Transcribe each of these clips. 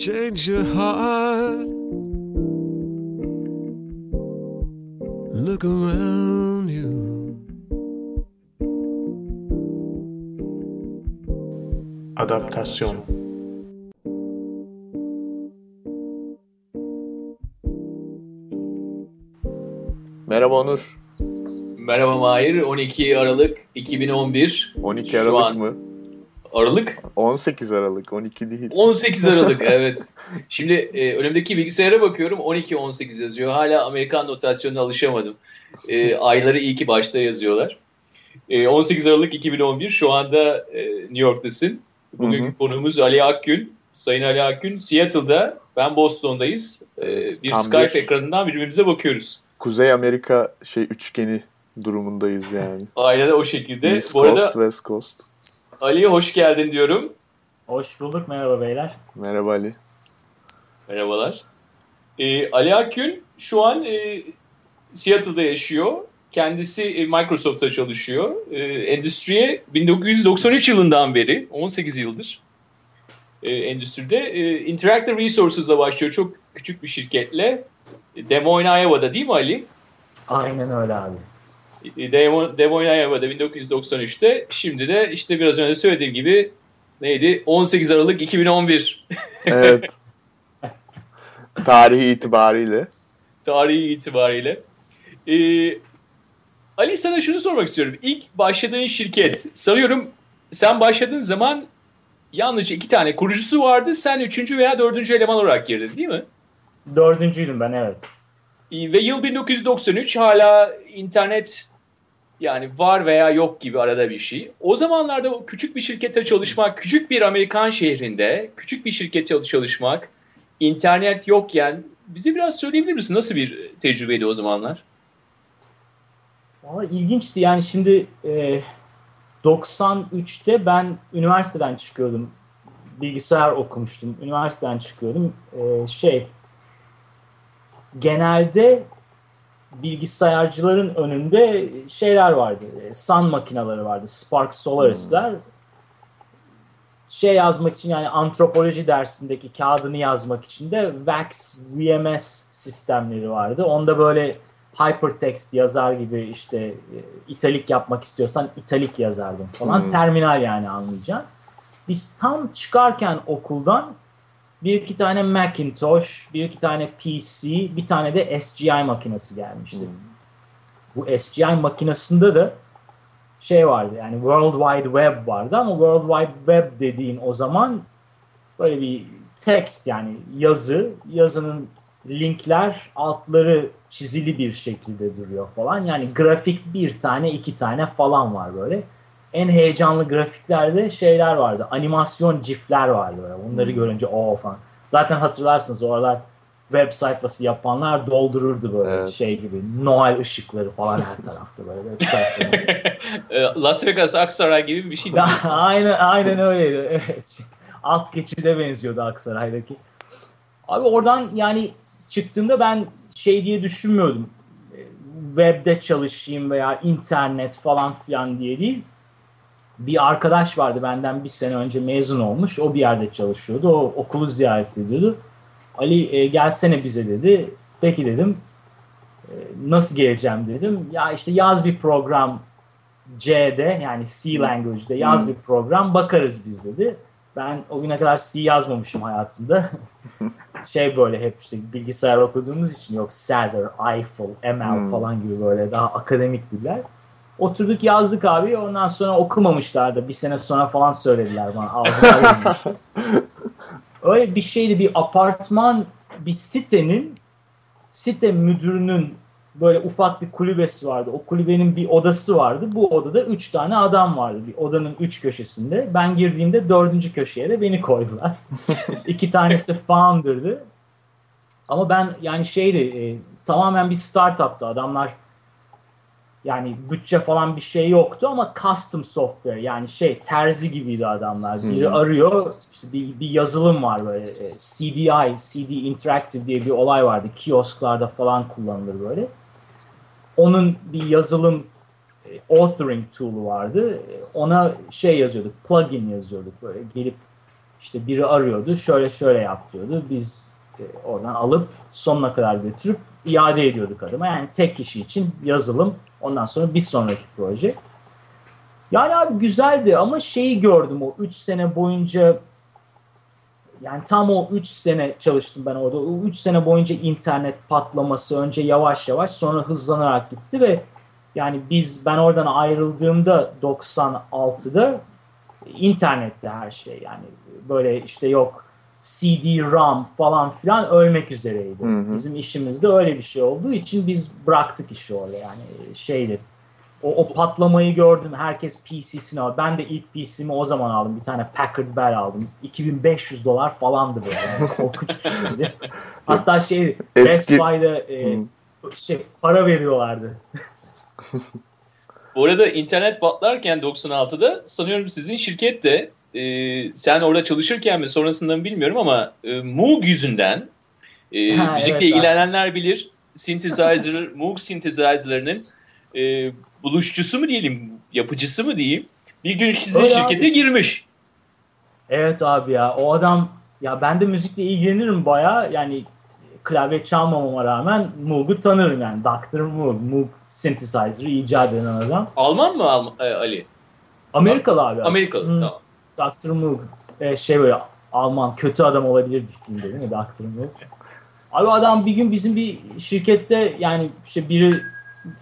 change your heart. Look around you. Adaptasyon Merhaba Onur. Merhaba Mahir. 12 Aralık 2011. 12 Şu Aralık an- mı? Aralık? 18 Aralık, 12 değil. 18 Aralık evet. Şimdi e, önümdeki bilgisayara bakıyorum 12-18 yazıyor. Hala Amerikan notasyonuna alışamadım. E, ayları iyi ki başta yazıyorlar. E, 18 Aralık 2011 şu anda e, New York'tasın. Bugünkü Hı hı. konuğumuz Ali Akgün. Sayın Ali Akgün Seattle'da, ben Boston'dayız. E, bir Tam Skype bir- ekranından birbirimize bakıyoruz. Kuzey Amerika şey üçgeni durumundayız yani. Aynen o şekilde. East Bu arada Coast, West Coast. Ali'ye hoş geldin diyorum. Hoş bulduk. Merhaba beyler. Merhaba Ali. Merhabalar. Ee, Ali Akgün şu an e, Seattle'da yaşıyor. Kendisi e, Microsoft'ta çalışıyor. E, endüstriye 1993 yılından beri, 18 yıldır e, endüstride. E, Interactive Resources'la başlıyor. Çok küçük bir şirketle. E, Des Moines, Iowa'da değil mi Ali? Aynen öyle abi. E, Des Moines, Iowa'da 1993'te. Şimdi de işte biraz önce söylediğim gibi neydi? 18 Aralık 2011 Evet. Tarihi itibariyle. tarihi itibariyle. Ee, Ali sana şunu sormak istiyorum. İlk başladığın şirket, sanıyorum sen başladığın zaman yalnızca iki tane kurucusu vardı. Sen üçüncü veya dördüncü eleman olarak girdin değil mi? Dördüncüydüm ben evet. Ee, Ve yıl 1993 hala internet yani var veya yok gibi arada bir şey. O zamanlarda küçük bir şirkette çalışmak, küçük bir Amerikan şehrinde küçük bir şirkette çalışmak, internet yokken bize biraz söyleyebilir misin? Nasıl bir tecrübeydi o zamanlar? Valla ilginçti yani şimdi e, 93'te ben üniversiteden çıkıyordum. Bilgisayar okumuştum. Üniversiteden çıkıyordum. E, şey genelde bilgisayarcıların önünde şeyler vardı. E, Sun makineleri vardı. Spark Solaris'ler. Şey yazmak için yani antropoloji dersindeki kağıdını yazmak için de VAX VMS sistemleri vardı. Onda böyle hypertext yazar gibi işte e, italik yapmak istiyorsan italik yazardım falan. Hmm. Terminal yani anlayacağım. Biz tam çıkarken okuldan bir iki tane Macintosh, bir iki tane PC, bir tane de SGI makinesi gelmişti. Hmm. Bu SGI makinesinde de şey vardı yani World Wide Web vardı ama World Wide Web dediğin o zaman böyle bir text yani yazı, yazının linkler altları çizili bir şekilde duruyor falan. Yani grafik bir tane iki tane falan var böyle. En heyecanlı grafiklerde şeyler vardı. Animasyon cifler vardı böyle. Bunları görünce o falan. Zaten hatırlarsınız oralar web sayfası yapanlar doldururdu böyle Evet. şey gibi. Noel ışıkları falan her tarafta böyle web sayfaları. Ee, Las Vegas Aksaray gibi bir şey aynen aynen öyleydi. Evet. Alt geçide benziyordu Aksaray'daki. Abi oradan yani çıktığımda ben şey diye düşünmüyordum. E, Webde çalışayım veya internet falan filan diye değil. Bir arkadaş vardı benden bir sene önce mezun olmuş. O bir yerde çalışıyordu. O okulu ziyaret ediyordu. Ali e, gelsene bize dedi. Peki dedim. E, nasıl geleceğim dedim. Ya işte yaz bir program C'de yani C language'de yaz bir program bakarız biz dedi. Ben o güne kadar C yazmamışım hayatımda. şey böyle hep işte bilgisayar okuduğumuz için yok Sather, Eiffel, ML falan gibi böyle daha akademik diller. Oturduk yazdık abi ondan sonra okumamışlar da bir sene sonra falan söylediler bana. Öyle bir şeydi bir apartman bir sitenin site müdürünün böyle ufak bir kulübesi vardı. O kulübenin bir odası vardı. Bu odada üç tane adam vardı. Bir odanın üç köşesinde. Ben girdiğimde dördüncü köşeye de beni koydular. İki tanesi founder'dı. Ama ben yani şeydi e, tamamen bir startup'tı. Adamlar yani bütçe falan bir şey yoktu ama custom software yani şey terzi gibiydi adamlar. Biri arıyor işte bir, bir yazılım var böyle e, CDI, CD Interactive diye bir olay vardı. Kiosklarda falan kullanılır böyle. Onun bir yazılım e, authoring tool'u vardı. E, Ona şey yazıyorduk, plugin yazıyorduk böyle gelip işte biri arıyordu şöyle şöyle yap diyordu. Biz oradan alıp sonuna kadar götürüp iade ediyorduk adama. Yani tek kişi için yazılım ondan sonra bir sonraki proje. Yani abi güzeldi ama şeyi gördüm o 3 sene boyunca yani tam o 3 sene çalıştım ben orada. O 3 sene boyunca internet patlaması önce yavaş yavaş sonra hızlanarak gitti ve yani biz ben oradan ayrıldığımda 96'da internette her şey yani böyle işte yok CD-ROM falan filan ölmek üzereydi. Hı hı. Bizim işimizde öyle bir şey olduğu için biz bıraktık işi orada yani şeydi. O, o patlamayı gördüm. Herkes PC'sini aldı. Ben de ilk PC'mi o zaman aldım. Bir tane Packard Bell aldım. 2500 dolar falandı böyle. Yani korkunç bir şeydi. Hatta şey Best Eski- Buy'da e, şey, para veriyorlardı. Bu arada internet patlarken 96'da sanıyorum sizin şirket de e, sen orada çalışırken mi sonrasında mı bilmiyorum ama e, Moog yüzünden e, Ha, müzikle evet, ilgilenenler bilir synthesizer, Moog synthesizer'larının e, buluşçusu mu diyelim, yapıcısı mı diyeyim bir gün sizin Öyle şirkete abi. girmiş. Evet abi ya o adam ya ben de müzikle ilgilenirim baya yani klavye çalmamama rağmen Moog'u tanırım yani Dr. Moog, Moog synthesizer'ı icat eden adam. Alman mı Alm- e, Ali? Amerikalı abi. Amerikalı. Hmm. Tamam. Dr. Moog e, şey böyle Alman kötü adam olabilir bir film değil mi Dr. Moog? Abi adam bir gün bizim bir şirkette yani işte biri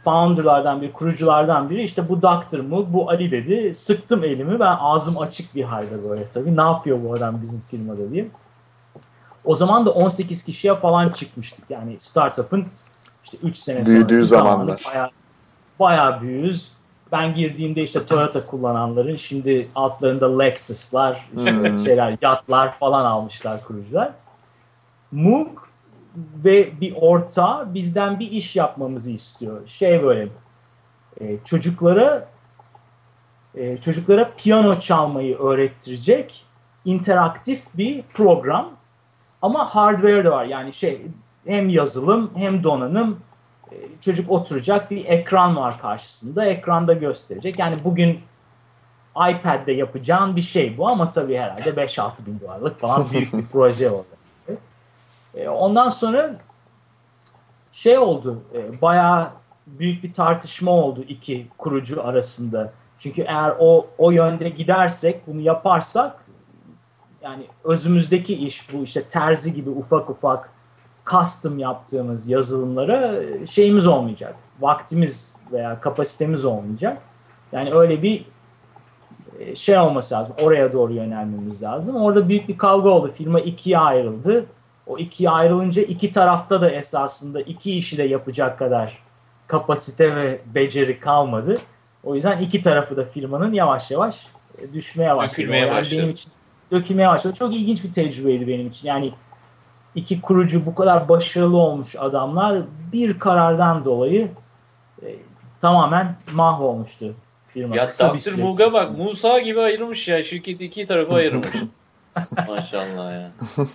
founderlardan biri, kuruculardan biri işte bu Dr. Moog, bu Ali dedi. Sıktım elimi ben ağzım açık bir halde böyle tabii. Ne yapıyor bu adam bizim firmada diye. O zaman da 18 kişiye falan çıkmıştık. Yani startup'ın işte 3 sene sonra Büyüdüğü zamanlar. Bayağı, bayağı büyüğüz. Ben girdiğimde işte Toyota kullananların şimdi altlarında Lexus'lar, işte Hmm. şeyler, yatlar falan almışlar kurucular. Moog ve bir ortağı bizden bir iş yapmamızı istiyor. Şey böyle e, çocuklara e, çocuklara piyano çalmayı öğrettirecek interaktif bir program. Ama hardware de var. Yani şey hem yazılım hem donanım çocuk oturacak bir ekran var karşısında. Ekranda gösterecek. Yani bugün iPad'de yapacağın bir şey bu ama tabii herhalde 5-6 bin dolarlık falan büyük bir proje oldu. E, ondan sonra şey oldu, e, bayağı büyük bir tartışma oldu iki kurucu arasında. Çünkü eğer o o yönde gidersek, bunu yaparsak yani özümüzdeki iş bu işte terzi gibi ufak ufak custom yaptığımız yazılımlara e, şeyimiz olmayacak. Vaktimiz veya kapasitemiz olmayacak. Yani öyle bir e, şey olması lazım. Oraya doğru yönelmemiz lazım. Orada büyük bir kavga oldu. Firma ikiye ayrıldı. O ikiye ayrılınca iki tarafta da esasında iki işi de yapacak kadar kapasite ve beceri kalmadı. O yüzden iki tarafı da firmanın yavaş yavaş e, düşmeye başladı. Dökülmeye Yani başladı. Benim için dökülmeye başladı. Çok ilginç bir tecrübeydi benim için. Yani iki kurucu bu kadar başarılı olmuş adamlar bir karardan dolayı e, tamamen mahvolmuştu firma. Ya Kısa bir Dr. bak. Musa gibi ayırmış ya şirketi iki tarafa ayırmış. Maşallah ya.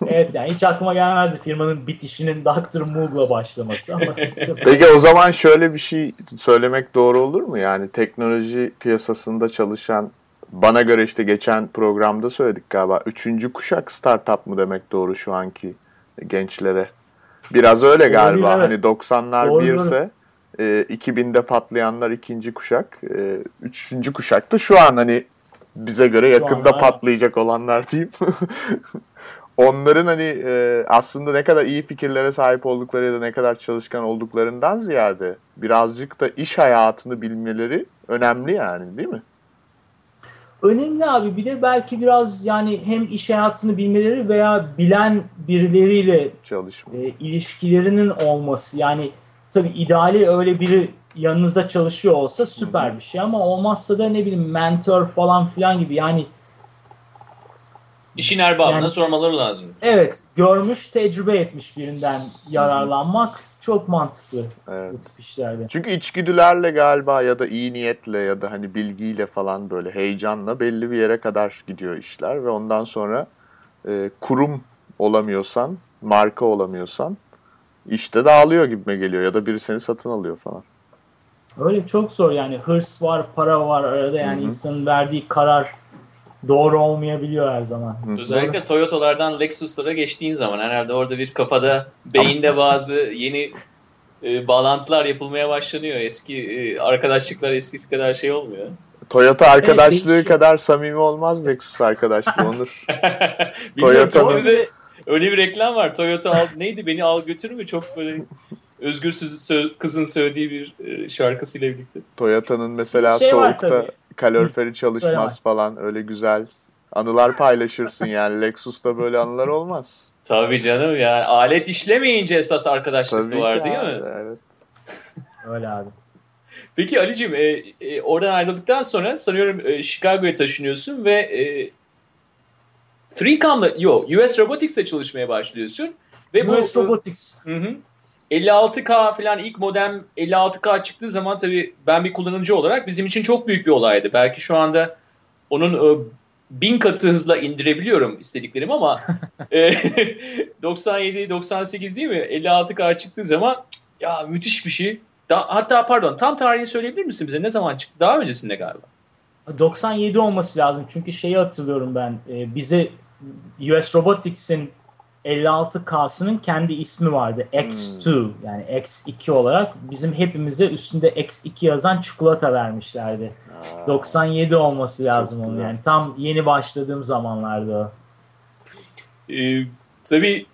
Evet yani hiç aklıma gelmezdi firmanın bitişinin Dr. Moog'la başlaması ama Peki o zaman şöyle bir şey söylemek doğru olur mu? Yani teknoloji piyasasında çalışan bana göre işte geçen programda söyledik galiba. Üçüncü kuşak startup mı demek doğru şu anki gençlere? Biraz öyle galiba. evet. Hani 90'lar Doğru, birse e, 2000'de patlayanlar ikinci kuşak. E, üçüncü kuşak da şu an hani bize göre yakında an, aynen. patlayacak olanlar diyeyim. Onların hani e, aslında ne kadar iyi fikirlere sahip oldukları ya da ne kadar çalışkan olduklarından ziyade birazcık da iş hayatını bilmeleri önemli yani değil mi? Önemli abi. Bir de belki biraz yani hem iş hayatını bilmeleri veya bilen birileriyle Çalışma. e, ilişkilerinin olması. Yani tabii ideali öyle biri yanınızda çalışıyor olsa süper bir şey. Ama olmazsa da ne bileyim mentor falan filan gibi. Yani İşin erbabına Yani- sormaları lazım. evet. Görmüş tecrübe etmiş birinden yararlanmak çok mantıklı Evet. bu tip işlerde. Çünkü içgüdülerle galiba ya da iyi niyetle ya da hani bilgiyle falan böyle heyecanla belli bir yere kadar gidiyor işler ve ondan sonra e, kurum olamıyorsan, marka olamıyorsan işte dağılıyor gibime geliyor ya da biri seni satın alıyor falan. Öyle çok zor yani hırs var, para var arada yani Hı hı. insanın verdiği karar doğru olmayabiliyor her zaman. Özellikle Toyota'lardan Lexus'lara geçtiğin zaman herhalde orada bir kafada, beyinde bazı yeni e, bağlantılar yapılmaya başlanıyor. Eski e, arkadaşlıklar eskisi kadar şey olmuyor. Toyota arkadaşlığı değişiyor. kadar samimi olmaz Lexus arkadaşlığı Onur. Bilmiyorum, Toyota'nın- öyle bir- reklam var. Toyota al, neydi beni al götür mü? Çok böyle özgürsüz sö- kızın söylediği bir e, şarkısıyla birlikte. Toyota'nın mesela Şey soğukta. Kaloriferi çalışmaz falan öyle güzel anılar paylaşırsın yani Lexus'ta böyle anılar olmaz. Tabii canım yani alet işlemeyince esas arkadaşlık Tabii var değil abi, mi? Evet. Öyle abi. Peki Ali'cim e, e, oradan ayrıldıktan sonra sanıyorum e, Chicago'ya taşınıyorsun ve e, 3Com'la, yok US Robotics'le çalışmaya başlıyorsun. Ve bu US Robotics. Hı hı. 56K falan ilk modem 56K çıktığı zaman tabii ben bir kullanıcı olarak bizim için çok büyük bir olaydı. Belki şu anda onun e, bin katı hızla indirebiliyorum istediklerim ama e, 97-98 değil mi? 56K çıktığı zaman ya müthiş bir şey. Da, hatta pardon tam tarihini söyleyebilir misin bize? Ne zaman çıktı? Daha öncesinde galiba. 97 olması lazım. Çünkü şeyi hatırlıyorum ben. E, bize US Robotics'in 56K'sının kendi ismi vardı. X2 yani X2 olarak bizim hepimize üstünde X2 yazan çikolata vermişlerdi. 97 olması lazım onun yani. Tam yeni başladığım zamanlarda o. Ee, tabii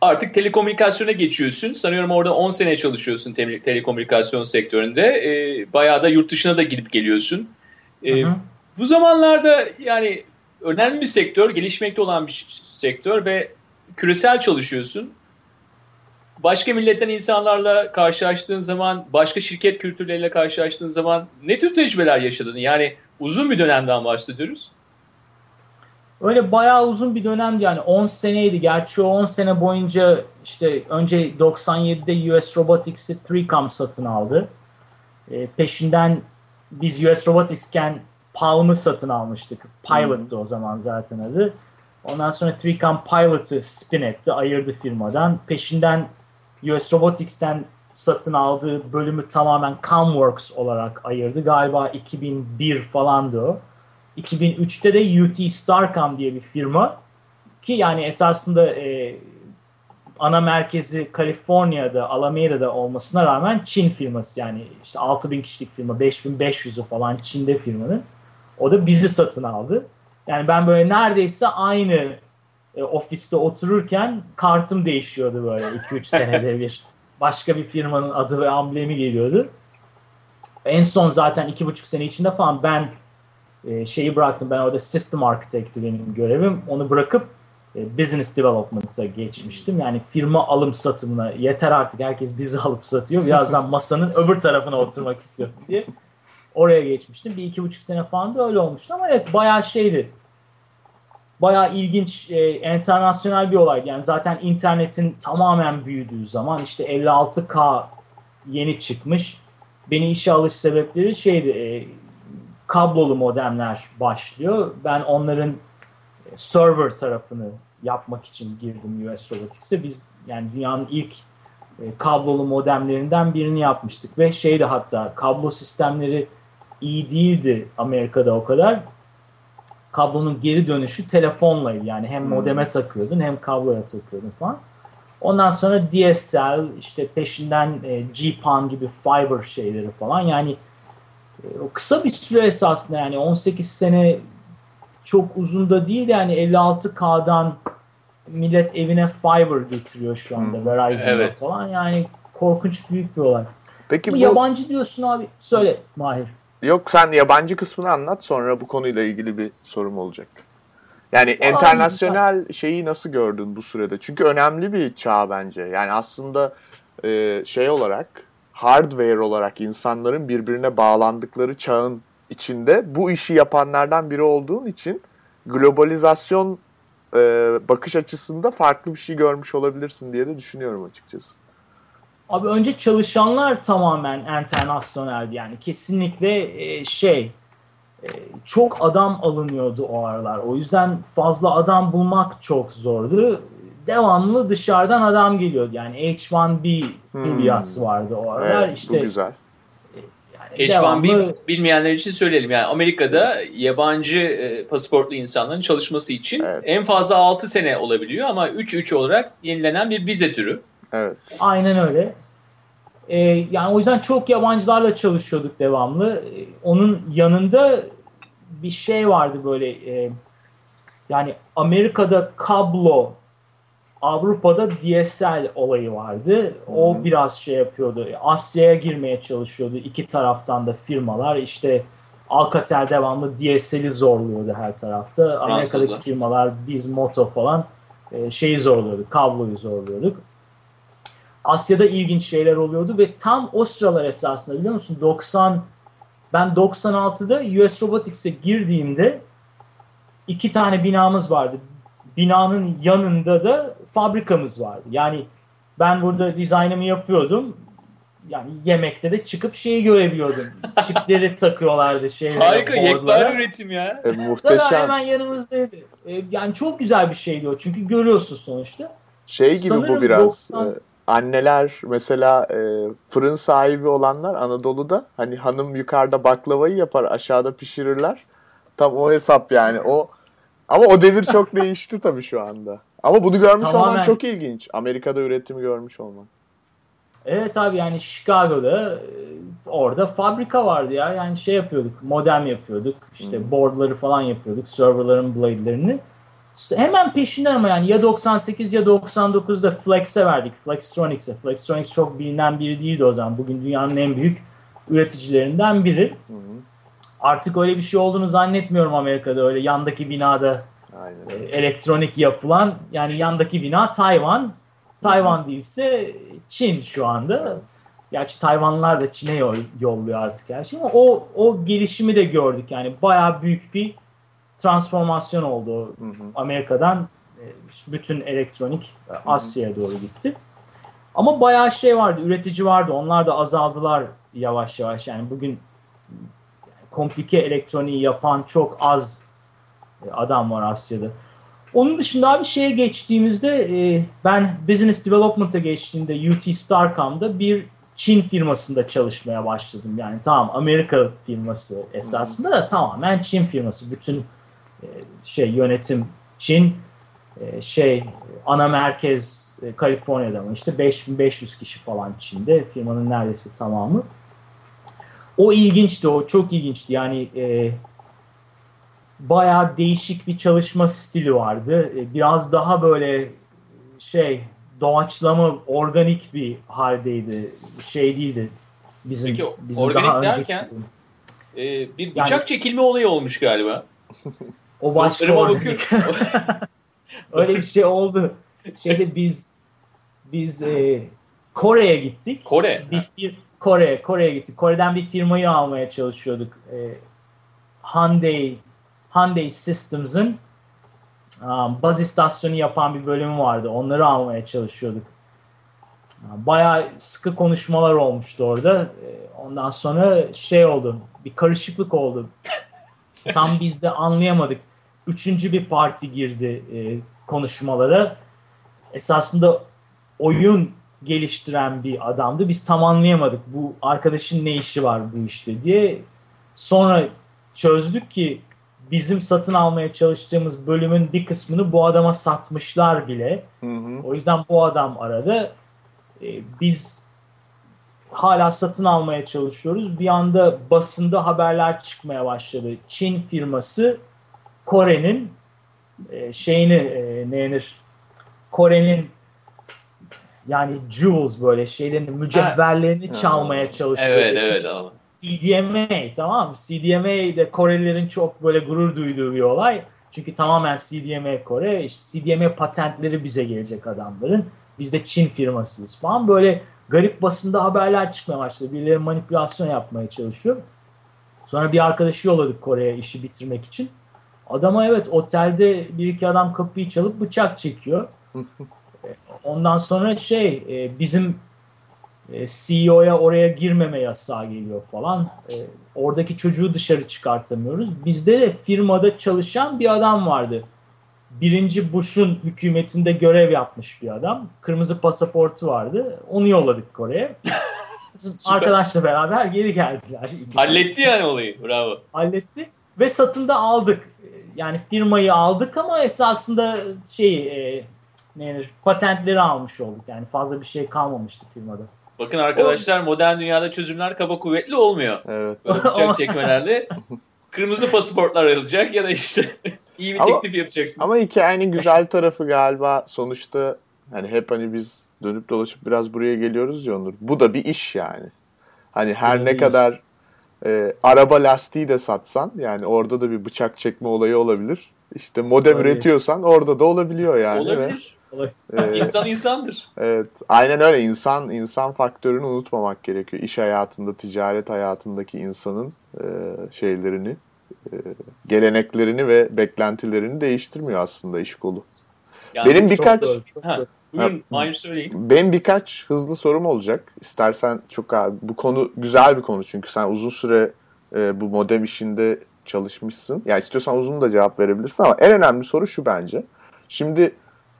artık telekomünikasyona geçiyorsun. Sanıyorum orada 10 sene çalışıyorsun tele- telekomünikasyon sektöründe. Ee, bayağı da yurt dışına da gidip geliyorsun. Ee, Hı hı. bu zamanlarda yani önemli bir sektör, gelişmekte olan bir sektör ve küresel çalışıyorsun. Başka milletten insanlarla karşılaştığın zaman, başka şirket kültürleriyle karşılaştığın zaman ne tür tecrübeler yaşadın? Yani uzun bir dönemden bahsediyoruz. Öyle bayağı uzun bir dönemdi yani 10 seneydi. Gerçi o 10 sene boyunca işte önce 97'de US Robotics'i 3Com satın aldı. E, peşinden biz US Robotics'ken Palm'ı satın almıştık. Pilot'tı o zaman zaten adı. Ondan sonra 3Com Pilot'ı spin etti, ayırdı firmadan. Peşinden US Robotics'ten satın aldığı bölümü tamamen Comworks olarak ayırdı. Galiba 2001 falandı o. 2003'te de UT Starcom diye bir firma ki yani esasında e, ana merkezi Kaliforniya'da, Alameida'da olmasına rağmen Çin firması yani işte 6000 kişilik firma, 5500'ü falan Çin'de firmanın. O da bizi satın aldı. Yani ben böyle neredeyse aynı e, ofiste otururken kartım değişiyordu böyle 2-3 senede bir. Başka bir firmanın adı ve amblemi geliyordu. En son zaten 2,5 sene içinde falan ben e, şeyi bıraktım. Ben orada System Architect'ti benim görevim. Onu bırakıp e, Business Development'a geçmiştim. Yani firma alım satımına yeter artık herkes bizi alıp satıyor. Biraz ben masanın öbür tarafına oturmak istiyorum diye oraya geçmiştim. Bir iki buçuk sene falan da öyle olmuştu ama evet bayağı şeydi. Bayağı ilginç, e, internasyonel bir olay. Yani zaten internetin tamamen büyüdüğü zaman işte 56K yeni çıkmış. Beni işe alış sebepleri şeydi, e, kablolu modemler başlıyor. Ben onların e, server tarafını yapmak için girdim US Robotics'e. Biz yani dünyanın ilk e, kablolu modemlerinden birini yapmıştık ve şeydi hatta kablo sistemleri iyi değildi Amerika'da o kadar. Kablonun geri dönüşü telefonlaydı. Yani hem modeme takıyordun hem kabloya takıyordun falan. Ondan sonra DSL işte peşinden e, GPON gibi fiber şeyleri falan yani e, o kısa bir süre esasında yani 18 sene çok uzun da değil yani 56K'dan millet evine fiber getiriyor şu anda Hı. Verizon'da Evet. falan yani korkunç büyük bir olay. Peki Ama bu yabancı diyorsun abi. Söyle Mahir. Yok sen yabancı kısmını anlat sonra bu konuyla ilgili bir sorum olacak. Yani internasyonel şeyi nasıl gördün bu sürede? Çünkü önemli bir çağ bence. Yani aslında e, şey olarak hardware olarak insanların birbirine bağlandıkları çağın içinde bu işi yapanlardan biri olduğun için globalizasyon e, bakış açısında farklı bir şey görmüş olabilirsin diye de düşünüyorum açıkçası. Abi önce çalışanlar tamamen internasyoneldi yani kesinlikle e, şey e, çok adam alınıyordu o aralar. O yüzden fazla adam bulmak çok zordu. Devamlı dışarıdan adam geliyordu. Yani H1B Hmm. furyası vardı o aralar. Evet, bu işte güzel. Yani H1B devamlı- bilmeyenler için söyleyelim. Yani Amerika'da yabancı e, pasaportlu insanların çalışması için Evet. en fazla 6 sene olabiliyor ama 3-3 olarak yenilenen bir vize türü. Evet. Aynen öyle. Ee, yani o yüzden çok yabancılarla çalışıyorduk devamlı. Ee, onun yanında bir şey vardı böyle e, yani Amerika'da kablo Avrupa'da DSL olayı vardı. O hı. biraz şey yapıyordu. Asya'ya girmeye çalışıyordu iki taraftan da firmalar. İşte Alcatel devamlı DSL'i zorluyordu her tarafta. Amerika'daki firmalar biz Moto falan e, şeyi zorluyorduk. Kabloyu zorluyorduk. Asya'da ilginç şeyler oluyordu ve tam o sıralar esasında biliyor musun 90 ben 96'da US Robotics'e girdiğimde iki tane binamız vardı. Binanın yanında da fabrikamız vardı. Yani ben burada dizaynımı yapıyordum. Yani yemekte de çıkıp şeyi görebiliyordum. Çipleri takıyorlardı şeylere, Harika, yekpare üretim ya. E, muhteşem. hemen yanımızdaydı. E, yani çok güzel bir şeydi o. Çünkü görüyorsun sonuçta. Şey gibi Sanırım bu biraz. 90 e, anneler mesela e, fırın sahibi olanlar Anadolu'da hani hanım yukarıda baklavayı yapar aşağıda pişirirler. Tam o hesap yani o ama o devir çok değişti tabii şu anda. Ama bunu görmüş olman Tamamen. çok ilginç. Amerika'da üretimi görmüş olman. Evet abi yani Chicago'da e, orada fabrika vardı ya. Yani şey yapıyorduk, modem yapıyorduk. işte Hmm. boardları falan yapıyorduk. Serverların blade'lerini. Hemen peşinden ama yani ya 98 ya 99'da Flex'e verdik. Flextronics'e. Flextronics çok bilinen biri değildi o zaman. Bugün dünyanın en büyük üreticilerinden biri. Hı hı. Artık öyle bir şey olduğunu zannetmiyorum Amerika'da. Öyle yandaki binada Aynen. e, elektronik yapılan yani yandaki bina Tayvan. Tayvan değilse Çin şu anda. Gerçi Tayvanlılar da Çin'e yol- yolluyor artık her şeyi ama o, o gelişimi de gördük. Yani bayağı büyük bir transformasyon oldu Hı hı. Amerika'dan e, bütün elektronik e, Asya'ya doğru gitti. Ama bayağı şey vardı, üretici vardı. Onlar da azaldılar yavaş yavaş. Yani bugün komplike elektroniği yapan çok az e, adam var Asya'da. Onun dışında abi şeye geçtiğimizde ben Business Development'a geçtiğimde UT Starcom'da bir Çin firmasında çalışmaya başladım. Yani tamam Amerika firması esasında da tamamen Çin firması. Bütün şey yönetim Çin e, şey ana merkez e, Kaliforniya'da ama işte 5500 kişi falan Çin'de firmanın neredeyse tamamı. O ilginçti o çok ilginçti yani e, bayağı değişik bir çalışma stili vardı. E, biraz daha böyle şey doğaçlama organik bir haldeydi. Şey değildi. Bizim Peki, bizim organik daha önceki derken? Ee, bir Yani- bıçak çekilme olayı olmuş galiba. o başka organik. Öyle bir şey oldu. Şeyde biz biz e, Kore'ye gittik. Kore. Bir fir Kore Kore'ye gittik. Kore'den bir firmayı almaya çalışıyorduk. E, Hyundai Hyundai Systems'ın um, baz istasyonu yapan bir bölümü vardı. Onları almaya çalışıyorduk. Bayağı sıkı konuşmalar olmuştu orada. E, Ondan sonra şey oldu. Bir karışıklık oldu. Tam biz de anlayamadık. Üçüncü bir parti girdi e, konuşmalara. Esasında oyun geliştiren bir adamdı. Biz tam anlayamadık bu arkadaşın ne işi var bu işte diye. Sonra çözdük ki bizim satın almaya çalıştığımız bölümün bir kısmını bu adama satmışlar bile. Hı hı. O yüzden bu adam aradı. Ee, biz hala satın almaya çalışıyoruz. Bir anda basında haberler çıkmaya başladı. Çin firması Kore'nin e, şeyini e, ne denir? Kore'nin yani jewels böyle şeylerini mücevherlerini Ha. çalmaya çalışıyor. Evet, Çünkü evet, ama. CDMA tamam? CDMA de Korelilerin çok böyle gurur duyduğu bir olay. Çünkü tamamen CDMA Kore. İşte CDMA patentleri bize gelecek adamların. Biz de Çin firmasıyız falan. Böyle garip basında haberler çıkmaya başladı. Birileri manipülasyon yapmaya çalışıyor. Sonra bir arkadaşı yolladık Kore'ye işi bitirmek için. Adama evet otelde bir iki adam kapıyı çalıp bıçak çekiyor. Ondan sonra şey e, bizim e, CEO'ya oraya girmeme yasağı geliyor falan. E, oradaki çocuğu dışarı çıkartamıyoruz. Bizde de firmada çalışan bir adam vardı. Birinci Bush'un hükümetinde görev yapmış bir adam. Kırmızı pasaportu vardı. Onu yolladık Kore'ye. Arkadaşla beraber geri geldiler. İkisi. Halletti yani olayı. Bravo. halletti ve satında aldık. Yani firmayı aldık ama esasında şey e, ne denir, patentleri almış olduk. Yani fazla bir şey kalmamıştı firmada. Bakın arkadaşlar modern dünyada çözümler kaba kuvvetli olmuyor. Evet. Böyle bıçak çekmelerde kırmızı pasaportlar ayrılacak ya da işte iyi bir Ama- teklif yapacaksın. Ama hikayenin güzel tarafı galiba sonuçta hani hep hani biz dönüp dolaşıp biraz buraya geliyoruz ya Onur. Bu da bir iş yani. Hani her ne kadar e, araba lastiği de satsan yani orada da bir bıçak çekme olayı olabilir. İşte modem Olabilir. üretiyorsan orada da olabiliyor yani. Olabilir. Ve, e, İnsan insandır. Evet, aynen öyle. İnsan insan faktörünü unutmamak gerekiyor. İş hayatında, ticaret hayatındaki insanın e, şeylerini, e, geleneklerini ve beklentilerini değiştirmiyor aslında iş kolu. Yani Benim birkaç doğru. Buyurun Mahir söyleyin. benim birkaç hızlı sorum olacak. İstersen çok abi bu konu güzel bir konu çünkü sen uzun süre e, bu modem işinde çalışmışsın. Ya istiyorsan uzun da cevap verebilirsin ama en önemli soru şu bence. Şimdi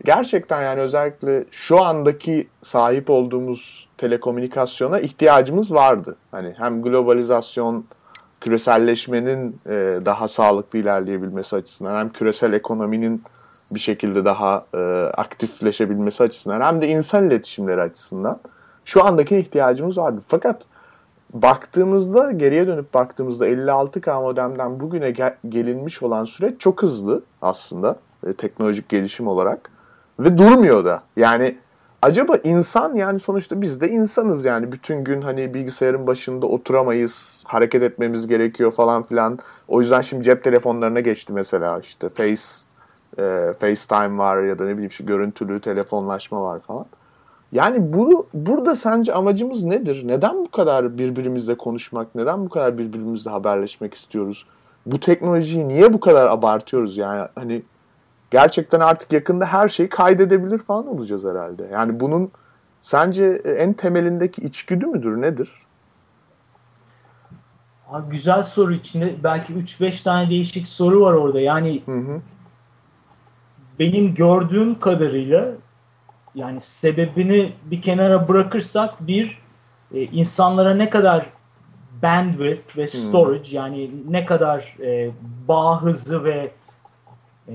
gerçekten yani özellikle şu andaki sahip olduğumuz telekomünikasyona ihtiyacımız vardı. Hani hem globalizasyon, küreselleşmenin e, daha sağlıklı ilerleyebilmesi açısından hem küresel ekonominin bir şekilde daha e, aktifleşebilmesi açısından hem de insan iletişimleri açısından şu andaki ihtiyacımız vardı. Fakat baktığımızda geriye dönüp baktığımızda 56K modemden bugüne gel- gelinmiş olan süreç çok hızlı aslında e, teknolojik gelişim olarak ve durmuyor da. Yani acaba insan yani sonuçta biz de insanız yani bütün gün hani bilgisayarın başında oturamayız, hareket etmemiz gerekiyor falan filan. O yüzden şimdi cep telefonlarına geçti mesela işte Face e, FaceTime var ya da ne bileyim şu görüntülü telefonlaşma var falan. Yani bunu burada sence amacımız nedir? Neden bu kadar birbirimizle konuşmak, neden bu kadar birbirimizle haberleşmek istiyoruz? Bu teknolojiyi niye bu kadar abartıyoruz yani? Hani gerçekten artık yakında her şeyi kaydedebilir falan olacağız herhalde. Yani bunun sence en temelindeki içgüdü müdür, nedir? Abi güzel soru içinde belki 3-5 tane değişik soru var orada. Yani Hı hı. Benim gördüğüm kadarıyla yani sebebini bir kenara bırakırsak bir e, insanlara ne kadar bandwidth ve storage yani ne kadar e, bağ hızı ve e,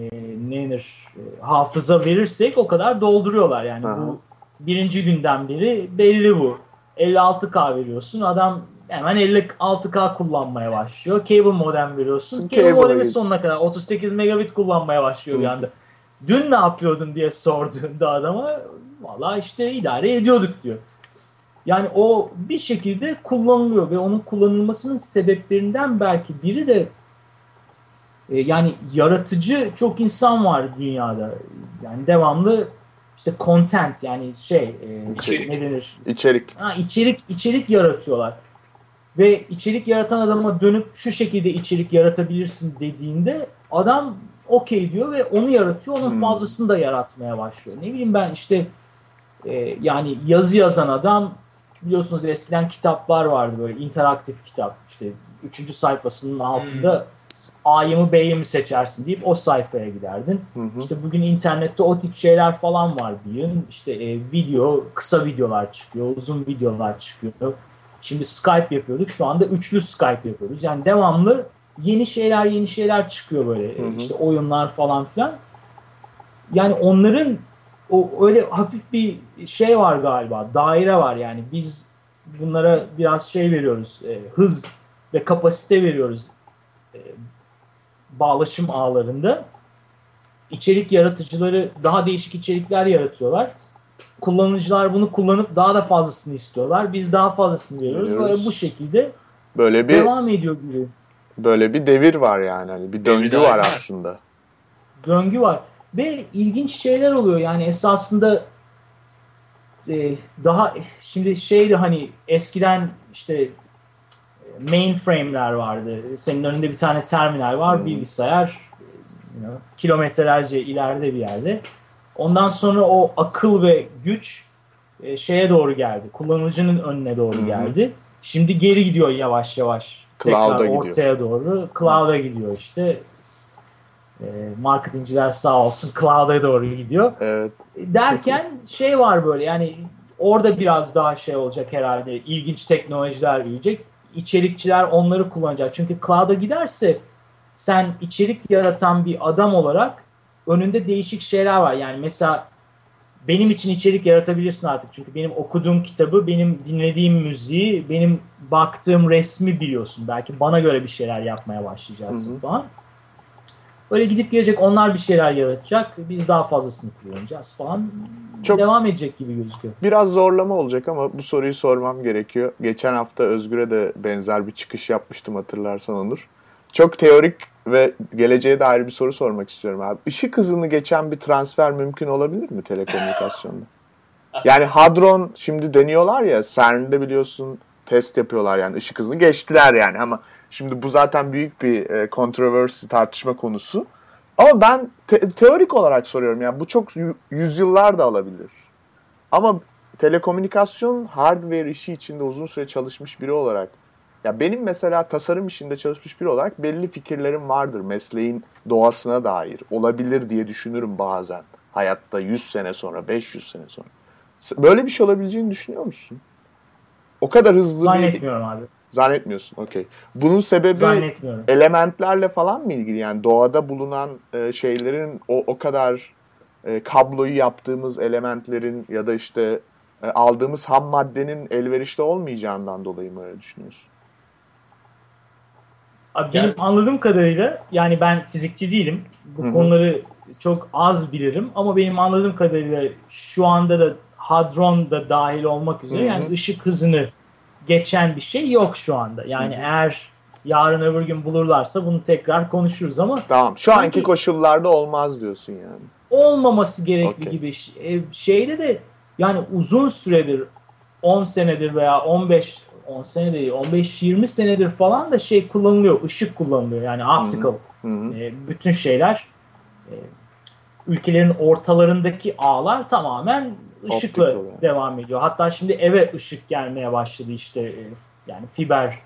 ne denir e, hafıza verirsek o kadar dolduruyorlar. Yani Aha. bu birinci günden beri belli bu. 56k veriyorsun adam hemen 56k kullanmaya başlıyor. Cable modem veriyorsun Şimdi cable cable'a modemi geç- sonuna kadar 38 megabit kullanmaya başlıyor bir anda dün ne yapıyordun diye sorduğunda adama valla işte idare ediyorduk diyor. Yani o bir şekilde kullanılıyor ve onun kullanılmasının sebeplerinden belki biri de e, yani yaratıcı çok insan var dünyada. Yani devamlı işte content yani şey e, İçerik. ne denir? İçerik. Ha, içerik içerik yaratıyorlar. Ve içerik yaratan adama dönüp şu şekilde içerik yaratabilirsin dediğinde adam okey diyor ve onu yaratıyor. Onun Hmm. fazlasını da yaratmaya başlıyor. Ne bileyim ben işte e, yani yazı yazan adam biliyorsunuz eskiden kitaplar vardı böyle interaktif kitap. İşte üçüncü sayfasının altında A'yı mı B'yi mi seçersin deyip o sayfaya giderdin. Hı hı. İşte bugün internette o tip şeyler falan var diyeyim. İşte e, video, kısa videolar çıkıyor, uzun videolar çıkıyor. Şimdi Skype yapıyorduk. Şu anda üçlü Skype yapıyoruz. Yani devamlı yeni şeyler yeni şeyler çıkıyor böyle. Hı hı. İşte oyunlar falan filan. Yani onların o öyle hafif bir şey var galiba. Daire var yani. Biz bunlara biraz şey veriyoruz. e, hız ve kapasite veriyoruz. E, bağlaşım ağlarında içerik yaratıcıları daha değişik içerikler yaratıyorlar. Kullanıcılar bunu kullanıp daha da fazlasını istiyorlar. Biz daha fazlasını veriyoruz. Böyle bu şekilde Böyle bir devam ediyor gibi. Böyle bir devir var yani. Hani bir döngü daim var aslında. Döngü var. Ve ilginç şeyler oluyor. Yani esasında e, daha şimdi şeydi hani eskiden işte e, mainframe'ler vardı. Senin önünde bir tane terminal var, Hmm. bilgisayar you know, kilometrelerce ileride bir yerde. Ondan sonra o akıl ve güç e, şeye doğru geldi. Kullanıcının önüne doğru Hı hı. geldi. Şimdi geri gidiyor yavaş yavaş. Cloud'a Tekrar gidiyor. ortaya doğru. Cloud'a gidiyor işte. E, marketingciler sağ olsun cloud'a doğru gidiyor. Evet. Derken şey var böyle yani Orada biraz daha şey olacak herhalde. İlginç teknolojiler gelecek. İçerikçiler onları kullanacak. Çünkü cloud'a giderse sen içerik yaratan bir adam olarak önünde değişik şeyler var. Yani mesela benim için içerik yaratabilirsin artık. Çünkü benim okuduğum kitabı, benim dinlediğim müziği, benim baktığım resmi biliyorsun. Belki bana göre bir şeyler yapmaya başlayacaksın Hı hı. falan. Öyle gidip gelecek onlar bir şeyler yaratacak. Biz daha fazlasını kullanacağız falan. Çok- Devam edecek gibi gözüküyor. Biraz zorlama olacak ama bu soruyu sormam gerekiyor. Geçen hafta Özgür'e de benzer bir çıkış yapmıştım hatırlarsan Onur. Çok teorik ve geleceğe dair bir soru sormak istiyorum abi. Işık hızını geçen bir transfer mümkün olabilir mi telekomünikasyonda? Yani hadron şimdi deniyorlar ya CERN'de biliyorsun test yapıyorlar yani ışık hızını geçtiler yani ama şimdi bu zaten büyük bir e, controversy tartışma konusu. Ama ben te- teorik olarak soruyorum yani bu çok yü- yüzyıllar da alabilir. Ama telekomünikasyon hardware işi içinde uzun süre çalışmış biri olarak ya benim mesela tasarım işinde çalışmış biri olarak belli fikirlerim vardır mesleğin doğasına dair. Olabilir diye düşünürüm bazen. Hayatta 100 sene sonra, 500 sene sonra. Böyle bir şey olabileceğini düşünüyor musun? O kadar hızlı bir... Zannetmiyorum abi. Zannetmiyorsun, okey. Bunun sebebi elementlerle falan mı ilgili? Yani doğada bulunan e, şeylerin o, o kadar e, kabloyu yaptığımız elementlerin ya da işte e, aldığımız ham maddenin elverişli olmayacağından dolayı mı öyle düşünüyorsun? Abi benim Yani- anladığım kadarıyla yani ben fizikçi değilim. Bu Hı hı. konuları çok az bilirim ama benim anladığım kadarıyla şu anda da hadron da dahil olmak üzere Hı hı. yani ışık hızını geçen bir şey yok şu anda. Yani Hı hı. eğer yarın öbür gün bulurlarsa bunu tekrar konuşuruz ama Tamam. Şu Sanki- anki koşullarda olmaz diyorsun yani. olmaması gerekli Okey. gibi. E, Şeyde de yani uzun süredir 10 senedir veya 15 10 sene değil 15-20 senedir falan da şey kullanılıyor. ışık kullanılıyor. Yani optical. Hı hı. E, bütün şeyler e, ülkelerin ortalarındaki ağlar tamamen ışıkla Optical yani. devam ediyor. Hatta şimdi eve ışık gelmeye başladı işte e, yani fiber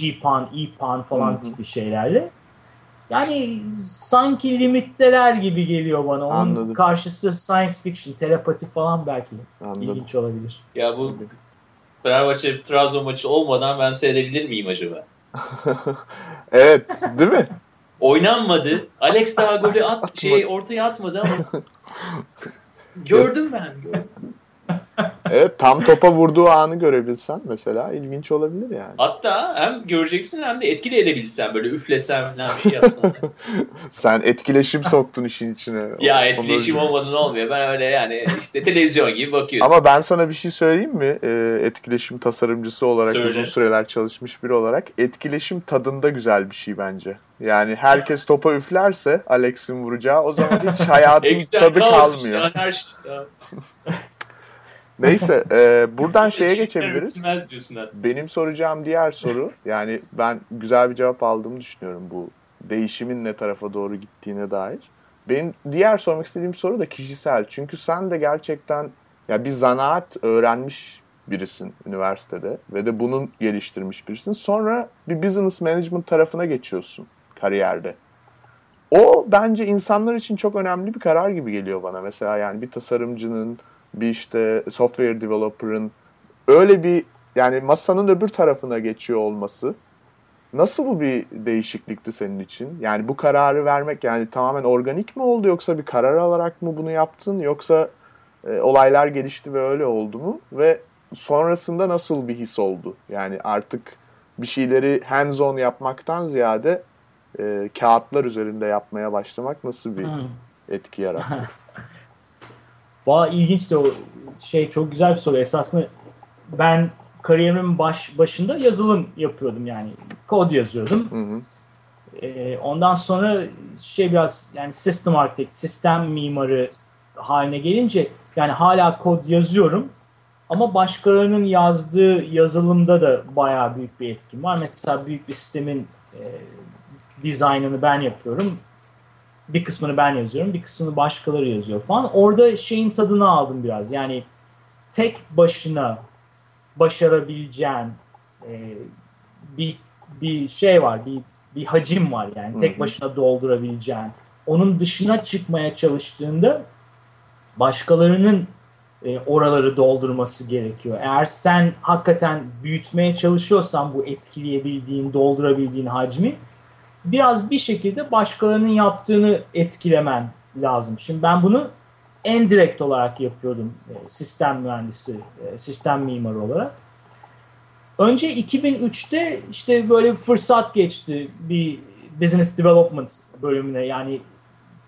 GPAN, EPAN falan Hı hı. tipi şeylerle. Yani sanki limitteler gibi geliyor bana. Onun Anladım. karşısı science fiction, telepati falan belki Anladım. ilginç olabilir. Ya bu Fenerbahçe Trabzon maçı olmadan ben seyredebilir miyim acaba? evet, değil mi? Oynanmadı. Alex daha golü at şey ortaya atmadı ama gördüm ben. Evet, tam topa vurduğu anı görebilsen mesela ilginç olabilir yani. Hatta hem göreceksin hem de etkili edebilsen böyle üflesem falan bir şey yapsam. Sen etkileşim soktun işin içine. ya etkileşim olmadan olmuyor. Ben öyle yani işte televizyon gibi bakıyorsun. Ama ben sana bir şey söyleyeyim mi? Ee, etkileşim tasarımcısı olarak Söyle. uzun süreler çalışmış biri olarak etkileşim tadında güzel bir şey bence. Yani herkes topa üflerse Alex'in vuracağı o zaman hiç hayatın E tadı kalmıyor. Işte, anarşi. Ya. Neyse e, buradan şeye geçebiliriz. Benim soracağım diğer soru yani ben güzel bir cevap aldığımı düşünüyorum bu değişimin ne tarafa doğru gittiğine dair. Benim diğer sormak istediğim soru da kişisel. Çünkü sen de gerçekten ya bir zanaat öğrenmiş birisin üniversitede ve de bunun geliştirmiş birisin. Sonra bir business management tarafına geçiyorsun kariyerde. O bence insanlar için çok önemli bir karar gibi geliyor bana. Mesela yani bir tasarımcının, bir işte software developer'ın öyle bir yani masanın öbür tarafına geçiyor olması nasıl bir değişiklikti senin için? Yani bu kararı vermek yani tamamen organik mi oldu yoksa bir karar alarak mı bunu yaptın yoksa e, olaylar gelişti ve öyle oldu mu? Ve sonrasında nasıl bir his oldu? Yani artık bir şeyleri hands on yapmaktan ziyade e, kağıtlar üzerinde yapmaya başlamak nasıl bir Hmm. etki yarattı? Valla ilginç de o şey çok güzel bir soru. Esasında ben kariyerimin baş, başında yazılım yapıyordum yani. Kod yazıyordum. Hı hı. Ee, ondan sonra şey biraz yani system architect, sistem mimarı haline gelince yani hala kod yazıyorum ama başkalarının yazdığı yazılımda da bayağı büyük bir etkim var. Mesela büyük bir sistemin e, dizaynını ben yapıyorum. Bir kısmını ben yazıyorum, bir kısmını başkaları yazıyor falan. Orada şeyin tadını aldım biraz. Yani tek başına başarabileceğin e, bir bir şey var, bir bir hacim var yani tek başına doldurabileceğin. Onun dışına çıkmaya çalıştığında başkalarının e, oraları doldurması gerekiyor. Eğer sen hakikaten büyütmeye çalışıyorsan bu etkileyebildiğin, doldurabildiğin hacmi biraz bir şekilde başkalarının yaptığını etkilemen lazım. Şimdi ben bunu en direkt olarak yapıyordum e, sistem mühendisi, e, sistem mimarı olarak. Önce 2003'te işte böyle bir fırsat geçti bir business development bölümüne yani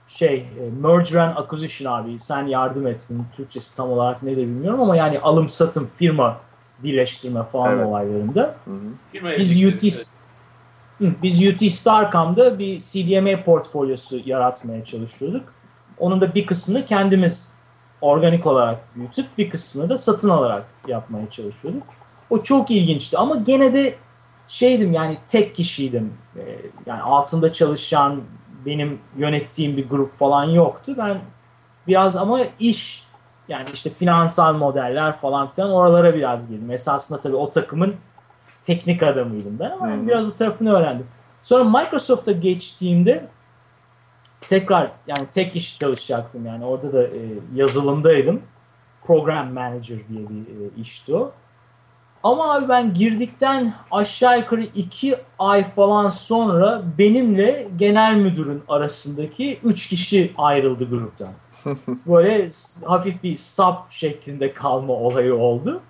şey e, merger and acquisition abi sen yardım et. Bunun Türkçesi tam olarak ne de bilmiyorum ama yani alım satım firma birleştirme falan Evet. olaylarında. Hı hı. Biz yönetikleri, UT evet. Hı, biz UT Starcom'da bir CDMA portfolyosu yaratmaya çalışıyorduk. Onun da bir kısmını kendimiz organik olarak büyütüp bir kısmını da satın alarak yapmaya çalışıyorduk. O çok ilginçti ama gene de şeydim yani tek kişiydim. Ee, yani altında çalışan benim yönettiğim bir grup falan yoktu. Ben biraz ama iş yani işte finansal modeller falan filan oralara biraz girdim. Esasında tabii o takımın teknik adamıydım ben ama hı. biraz o tarafını öğrendim. Sonra Microsoft'a geçtiğimde tekrar yani tek iş çalışacaktım yani orada da e, yazılımdaydım. Program Manager diye bir e, işti o. Ama abi ben girdikten aşağı yukarı iki ay falan sonra benimle genel müdürün arasındaki üç kişi ayrıldı gruptan. Böyle hafif bir sap şeklinde kalma olayı oldu.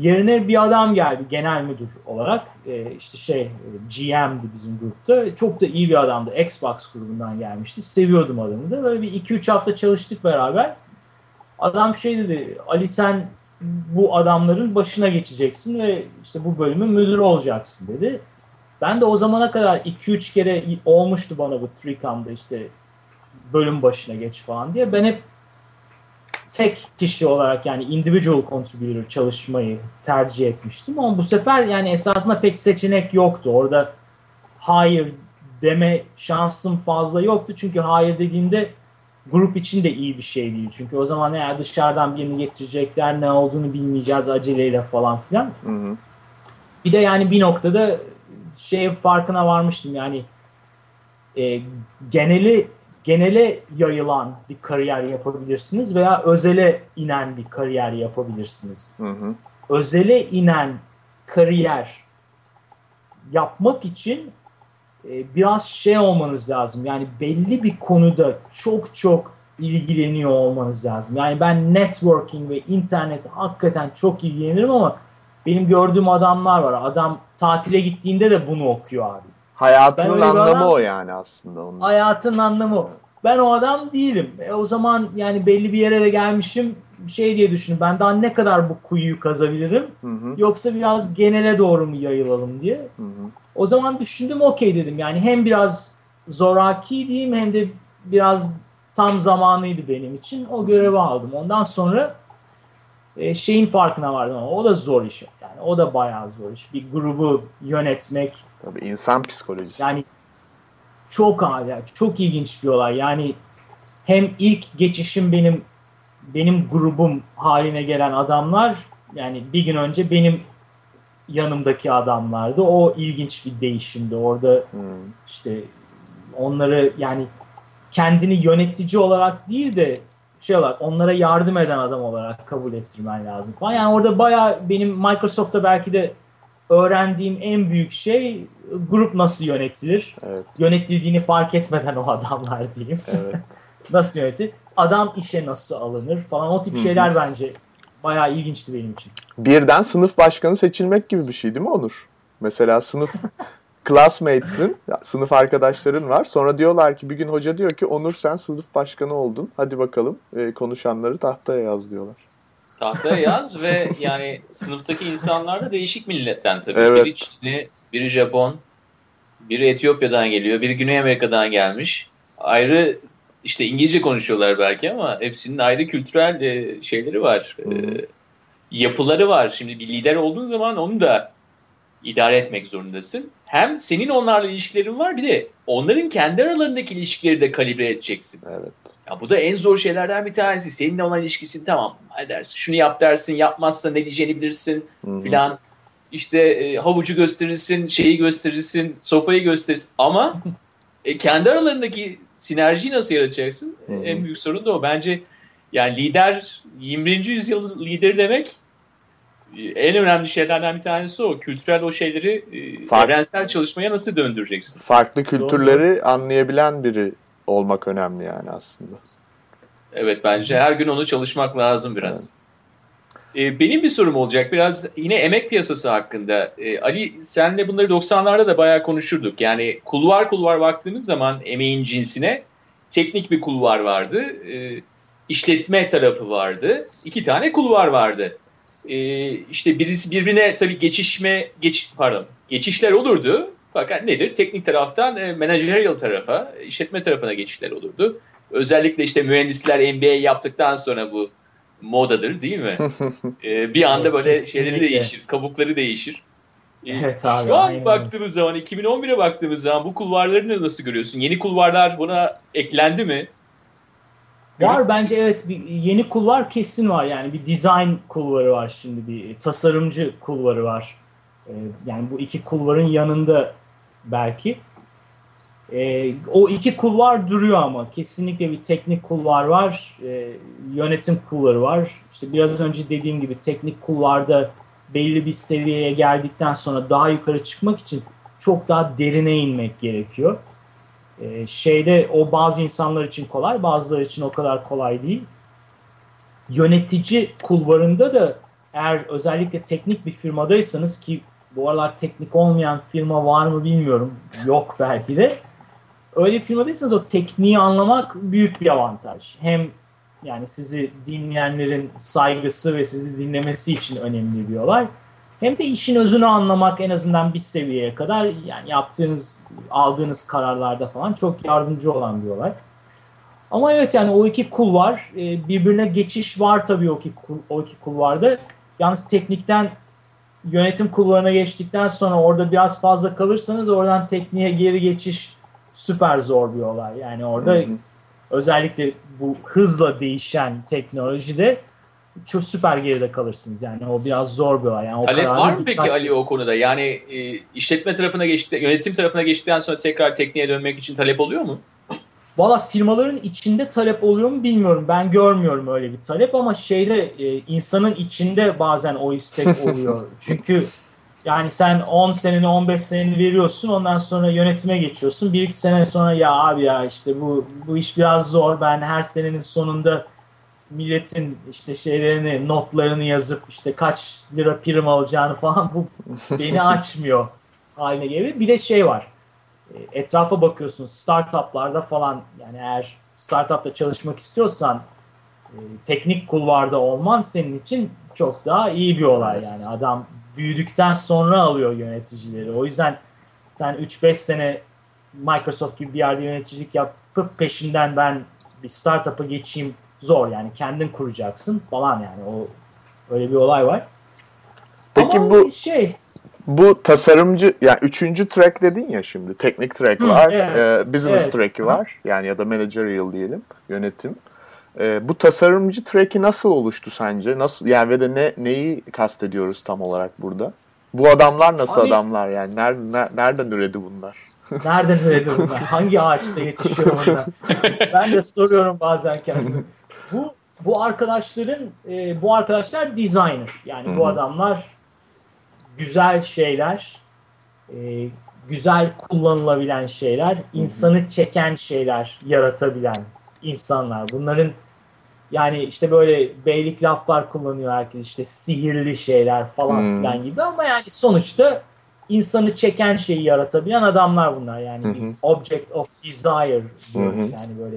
Yerine bir adam geldi genel müdür olarak. Ee, işte şey e, GM'di bizim grupta. Çok da iyi bir adamdı. Xbox grubundan gelmişti. Seviyordum adamı da. Böyle bir 2-3 hafta çalıştık beraber. Adam şey dedi. Ali sen bu adamların başına geçeceksin ve işte bu bölümün müdürü olacaksın dedi. Ben de o zamana kadar 2-3 kere olmuştu bana bu Trikam'da işte bölüm başına geç falan diye. Ben hep tek kişi olarak yani individual contributor çalışmayı tercih etmiştim. Ama bu sefer yani esasında pek seçenek yoktu. Orada hayır deme şansım fazla yoktu. Çünkü hayır dediğimde grup için de iyi bir şey değil. Çünkü o zaman eğer dışarıdan birini getirecekler ne olduğunu bilmeyeceğiz aceleyle falan filan. Hı hı. Bir de yani bir noktada şey farkına varmıştım yani e, geneli genele yayılan bir kariyer yapabilirsiniz veya özele inen bir kariyer yapabilirsiniz. Hı hı. Özele inen kariyer yapmak için e, biraz şey olmanız lazım. Yani belli bir konuda çok çok ilgileniyor olmanız lazım. Yani ben networking ve internet hakikaten çok ilgilenirim ama benim gördüğüm adamlar var. Adam tatile gittiğinde de bunu okuyor abi. Ben Hayatının bir anlamı adam- o yani aslında. Onun. Hayatın anlamı. o. Ben o adam değilim. E, o zaman yani belli bir yere de gelmişim. Şey diye düşünün. Ben daha ne kadar bu kuyuyu kazabilirim? Hı hı. Yoksa biraz genele doğru mu yayılalım diye. Hı hı. O zaman düşündüm okey dedim. Yani hem biraz zoraki diyeyim hem de biraz tam zamanıydı benim için. O görevi aldım. Ondan sonra e, şeyin farkına vardım ama o da zor iş. Yani o da bayağı zor iş. Bir grubu yönetmek, Tabii insan psikolojisi. yani çok hala çok ilginç bir olay. Yani hem ilk geçişim benim benim grubum haline gelen adamlar yani bir gün önce benim yanımdaki adamlardı. O ilginç bir değişimdi. Orada Hı. işte onları yani kendini yönetici olarak değil de şey olarak onlara yardım eden adam olarak kabul ettirmen lazım falan. Yani orada bayağı benim Microsoft'ta belki de öğrendiğim en büyük şey grup nasıl yönetilir? Evet, Yönetildiğini fark etmeden o adamlar diyeyim. evet. nasıl yönetilir? Adam işe nasıl alınır falan o tip Hı hı. şeyler bence bayağı ilginçti benim için. Birden sınıf başkanı seçilmek gibi bir şey değil mi Onur? Mesela sınıf classmates'in, sınıf arkadaşların var. Sonra diyorlar ki bir gün hoca diyor ki Onur sen sınıf başkanı oldun. Hadi bakalım e, konuşanları tahtaya yaz diyorlar. Tahtaya yaz ve yani sınıftaki insanlar da değişik milletten tabii. Evet. Biri Çinli, biri Japon, biri Etiyopya'dan geliyor, biri Güney Amerika'dan gelmiş. Ayrı işte İngilizce konuşuyorlar belki ama hepsinin ayrı kültürel e, şeyleri var. E, yapıları var. Şimdi bir lider olduğun zaman onu da idare etmek zorundasın. Hem senin onlarla ilişkilerin var bir de onların kendi aralarındaki ilişkileri de kalibre edeceksin. Evet. Ya bu da en zor şeylerden bir tanesi. Seninle olan ilişkisin tamam. Hadi dersin. Şunu yap dersin. Yapmazsa ne diyeceğini bilirsin filan. İşte e, havucu gösterirsin, şeyi gösterirsin, sopayı gösterirsin. Ama e, kendi aralarındaki sinerjiyi nasıl yaratacaksın? Hı hı. En büyük sorun da o. Bence Yani lider 21. yüzyıl lideri demek en önemli şeylerden bir tanesi o. Kültürel o şeyleri e, Fark- evrensel çalışmaya nasıl döndüreceksin? Farklı kültürleri anlayabilen biri olmak önemli yani aslında. Evet bence her gün onu çalışmak lazım biraz. Ee, benim bir sorum olacak biraz yine emek piyasası hakkında. Ee, Ali senle bunları 90'larda da bayağı konuşurduk. Yani kulvar kulvar baktığımız zaman emeğin cinsine teknik bir kulvar vardı. Ee, işletme tarafı vardı. İki tane kulvar vardı. Ee, işte birisi birbirine tabii geçişme geç pardon geçişler olurdu. Fakat nedir? Teknik taraftan e, managerial tarafa, işletme tarafına geçişler olurdu. Özellikle işte mühendisler MBA yaptıktan sonra bu modadır değil mi? Ee, bir anda Evet, böyle kesinlikle. şeyleri değişir, kabukları değişir. Ee, Evet abi, Şu an aynen. baktığımız zaman 2011'e baktığımız zaman bu kulvarları nasıl görüyorsun? Yeni kulvarlar buna eklendi mi? Var bence evet bir yeni kulvar kesin var yani bir design kulvarı var şimdi bir tasarımcı kulvarı var. Ee, yani bu iki kulvarın yanında belki. Ee, o iki kulvar duruyor ama kesinlikle bir teknik kulvar var, ee, yönetim kulvarı var. İşte biraz önce dediğim gibi teknik kulvarda belli bir seviyeye geldikten sonra daha yukarı çıkmak için çok daha derine inmek gerekiyor. Ee, şeyde o bazı insanlar için kolay, bazıları için o kadar kolay değil. Yönetici kulvarında da eğer özellikle teknik bir firmadaysanız ki bu aralar teknik olmayan firma var mı bilmiyorum. Yok belki de. Öyle bir firmadaysanız o tekniği anlamak büyük bir avantaj. Hem yani sizi dinleyenlerin saygısı ve sizi dinlemesi için önemli bir olay. Hem de işin özünü anlamak en azından bir seviyeye kadar yani yaptığınız, aldığınız kararlarda falan çok yardımcı olan bir olay. Ama evet yani o iki kul var. Ee, birbirine geçiş var tabii o iki, kul, o iki kulvarda. Yalnız teknikten yönetim kulvarına geçtikten sonra orada biraz fazla kalırsanız oradan tekniğe geri geçiş süper zor bir olay. Yani orada Hı hı. özellikle bu hızla değişen teknolojide çok süper geride kalırsınız. Yani o biraz zor bir olay. Yani o Talep var mı dikkat- peki Ali o konuda? Yani e, işletme tarafına geçti, yönetim tarafına geçtikten sonra tekrar tekniğe dönmek için talep oluyor mu? Valla firmaların içinde talep oluyor mu bilmiyorum. Ben görmüyorum öyle bir talep ama şeyde e, insanın içinde bazen o istek oluyor. Çünkü yani sen 10 seneni 15 seneni veriyorsun ondan sonra yönetime geçiyorsun. Bir iki sene sonra ya abi ya işte bu bu iş biraz zor. Ben her senenin sonunda milletin işte şeylerini notlarını yazıp işte kaç lira prim alacağını falan bu beni açmıyor haline geliyor. Bir de şey var. E, etrafa bakıyorsun startuplarda falan yani eğer startupta çalışmak istiyorsan e, teknik kulvarda olman senin için çok daha iyi bir olay yani. Adam büyüdükten sonra alıyor yöneticileri. O yüzden sen 3-5 sene Microsoft gibi bir yerde yöneticilik yapıp peşinden ben bir startup'a geçeyim zor yani kendin kuracaksın falan yani o öyle bir olay var. Peki Ama bu şey bu tasarımcı yani üçüncü track dedin ya şimdi teknik track Hı, var, evet. e, business Evet. track'i var yani ya da managerial diyelim yönetim. E, bu tasarımcı track'i nasıl oluştu sence? Nasıl yani ve de ne neyi kastediyoruz tam olarak burada? Bu adamlar nasıl Abi- adamlar yani? Ner, ner- nereden üredi bunlar? Nereden öğrendim bunlar? Hangi ağaçta yetişiyor bunlar? ben de soruyorum bazen kendime. Bu bu arkadaşların e, bu arkadaşlar designer. Yani Hı bu adamlar güzel şeyler, e, güzel kullanılabilen şeyler, insanı çeken şeyler yaratabilen insanlar. Bunların yani işte böyle beylik laflar kullanıyor herkes işte sihirli şeyler falan Hmm. filan gibi ama yani sonuçta insanı çeken şeyi yaratabilen adamlar bunlar. Yani biz hı. object of desire diyoruz. Hı hı. Yani böyle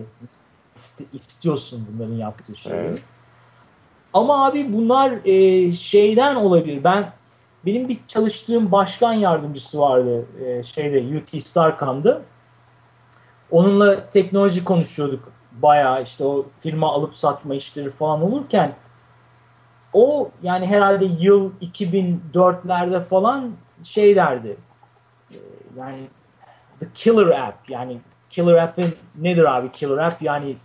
iste- istiyorsun bunların yaptığı şeyi. Evet. Ama abi bunlar e, şeyden olabilir. Ben benim bir çalıştığım başkan yardımcısı vardı e, şeyde UT Starcom'da. Onunla teknoloji konuşuyorduk. Bayağı işte o firma alıp satma işleri falan olurken o yani herhalde yıl 2004'lerde falan şey derdi. E, yani the killer app yani killer app'in nedir abi killer app yani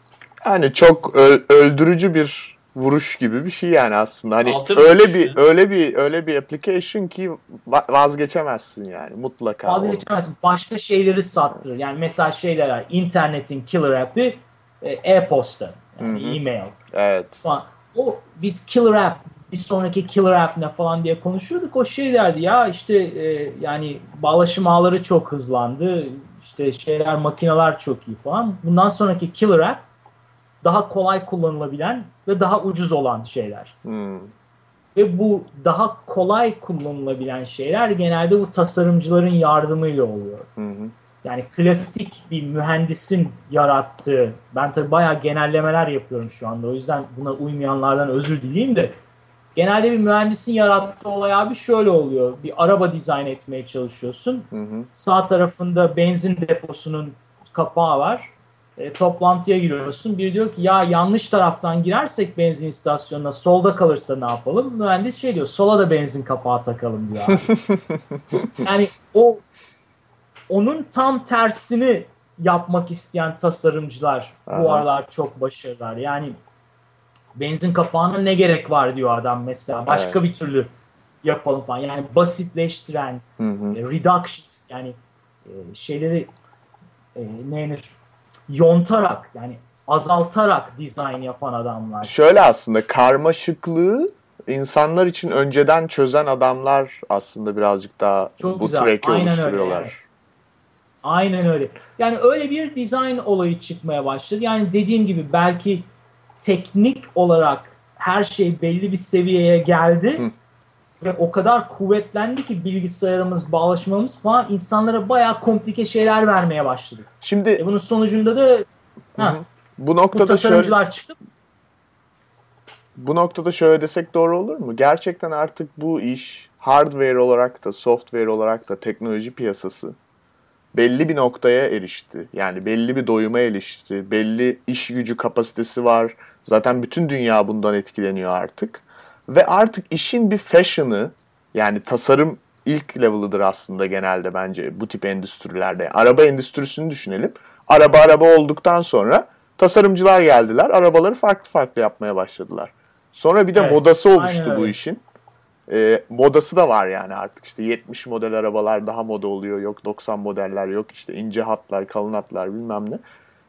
Yani çok ö- öldürücü bir vuruş gibi bir şey yani aslında. Hani Altın öyle bir ya. öyle bir öyle bir application ki va- vazgeçemezsin yani mutlaka. vazgeçemezsin. Başka şeyleri sattırır. Yani mesela şeyler internetin killer app'i e, e-posta. Yani Hı hı. e-mail Evet. falan. O biz killer app bir sonraki killer app ne falan diye konuşuyorduk. O şey derdi ya işte e, yani bağlaşım ağları çok hızlandı. İşte şeyler makineler çok iyi falan. Bundan sonraki killer app daha kolay kullanılabilen ve daha ucuz olan şeyler. Hmm. Ve bu daha kolay kullanılabilen şeyler genelde bu tasarımcıların yardımıyla oluyor. Hı. Yani klasik bir mühendisin yarattığı, ben tabii bayağı genellemeler yapıyorum şu anda. O yüzden buna uymayanlardan özür dileyeyim de. Genelde bir mühendisin yarattığı olay abi şöyle oluyor. Bir araba dizayn etmeye çalışıyorsun. Hı hı. Sağ tarafında benzin deposunun kapağı var. E, toplantıya giriyorsun. Biri diyor ki ya yanlış taraftan girersek benzin istasyonuna solda kalırsa ne yapalım? Mühendis şey diyor sola da benzin kapağı takalım diyor. abi. yani o onun tam tersini yapmak isteyen tasarımcılar bu Aha. aralar çok başarılılar. Yani benzin kapağına ne gerek var diyor adam mesela. Başka bir türlü yapalım falan. Yani basitleştiren, Hı hı. e, reductions yani e, şeyleri e, ne denir? Yontarak yani azaltarak dizayn yapan adamlar. Şöyle aslında karmaşıklığı insanlar için önceden çözen adamlar aslında birazcık daha Çok bu güzel. track'i Aynen öyle, oluşturuyorlar. evet. Aynen öyle. Yani öyle bir dizayn olayı çıkmaya başladı. Yani dediğim gibi belki teknik olarak her şey belli bir seviyeye geldi. Hı. Ve o kadar kuvvetlendi ki bilgisayarımız, bağlaşmamız falan insanlara bayağı komplike şeyler vermeye başladı. Şimdi E bunun sonucunda da Hı ha, bu bu noktada şöyle tasarımcılar çıktı. bu noktada şöyle desek doğru olur mu? Gerçekten artık bu iş hardware olarak da software olarak da teknoloji piyasası belli bir noktaya erişti. Yani belli bir doyuma erişti. Belli iş gücü kapasitesi var. Zaten bütün dünya bundan etkileniyor artık. Ve artık işin bir fashion'ı yani tasarım ilk level'ıdır aslında genelde bence bu tip endüstrilerde. Araba endüstrisini düşünelim. Araba araba olduktan sonra tasarımcılar geldiler. Arabaları farklı farklı yapmaya başladılar. Sonra bir de Evet, modası oluştu bu öyle. işin. Ee, modası da var yani artık işte 70 model arabalar daha moda oluyor. Yok 90 modeller yok işte ince hatlar, kalın hatlar bilmem ne.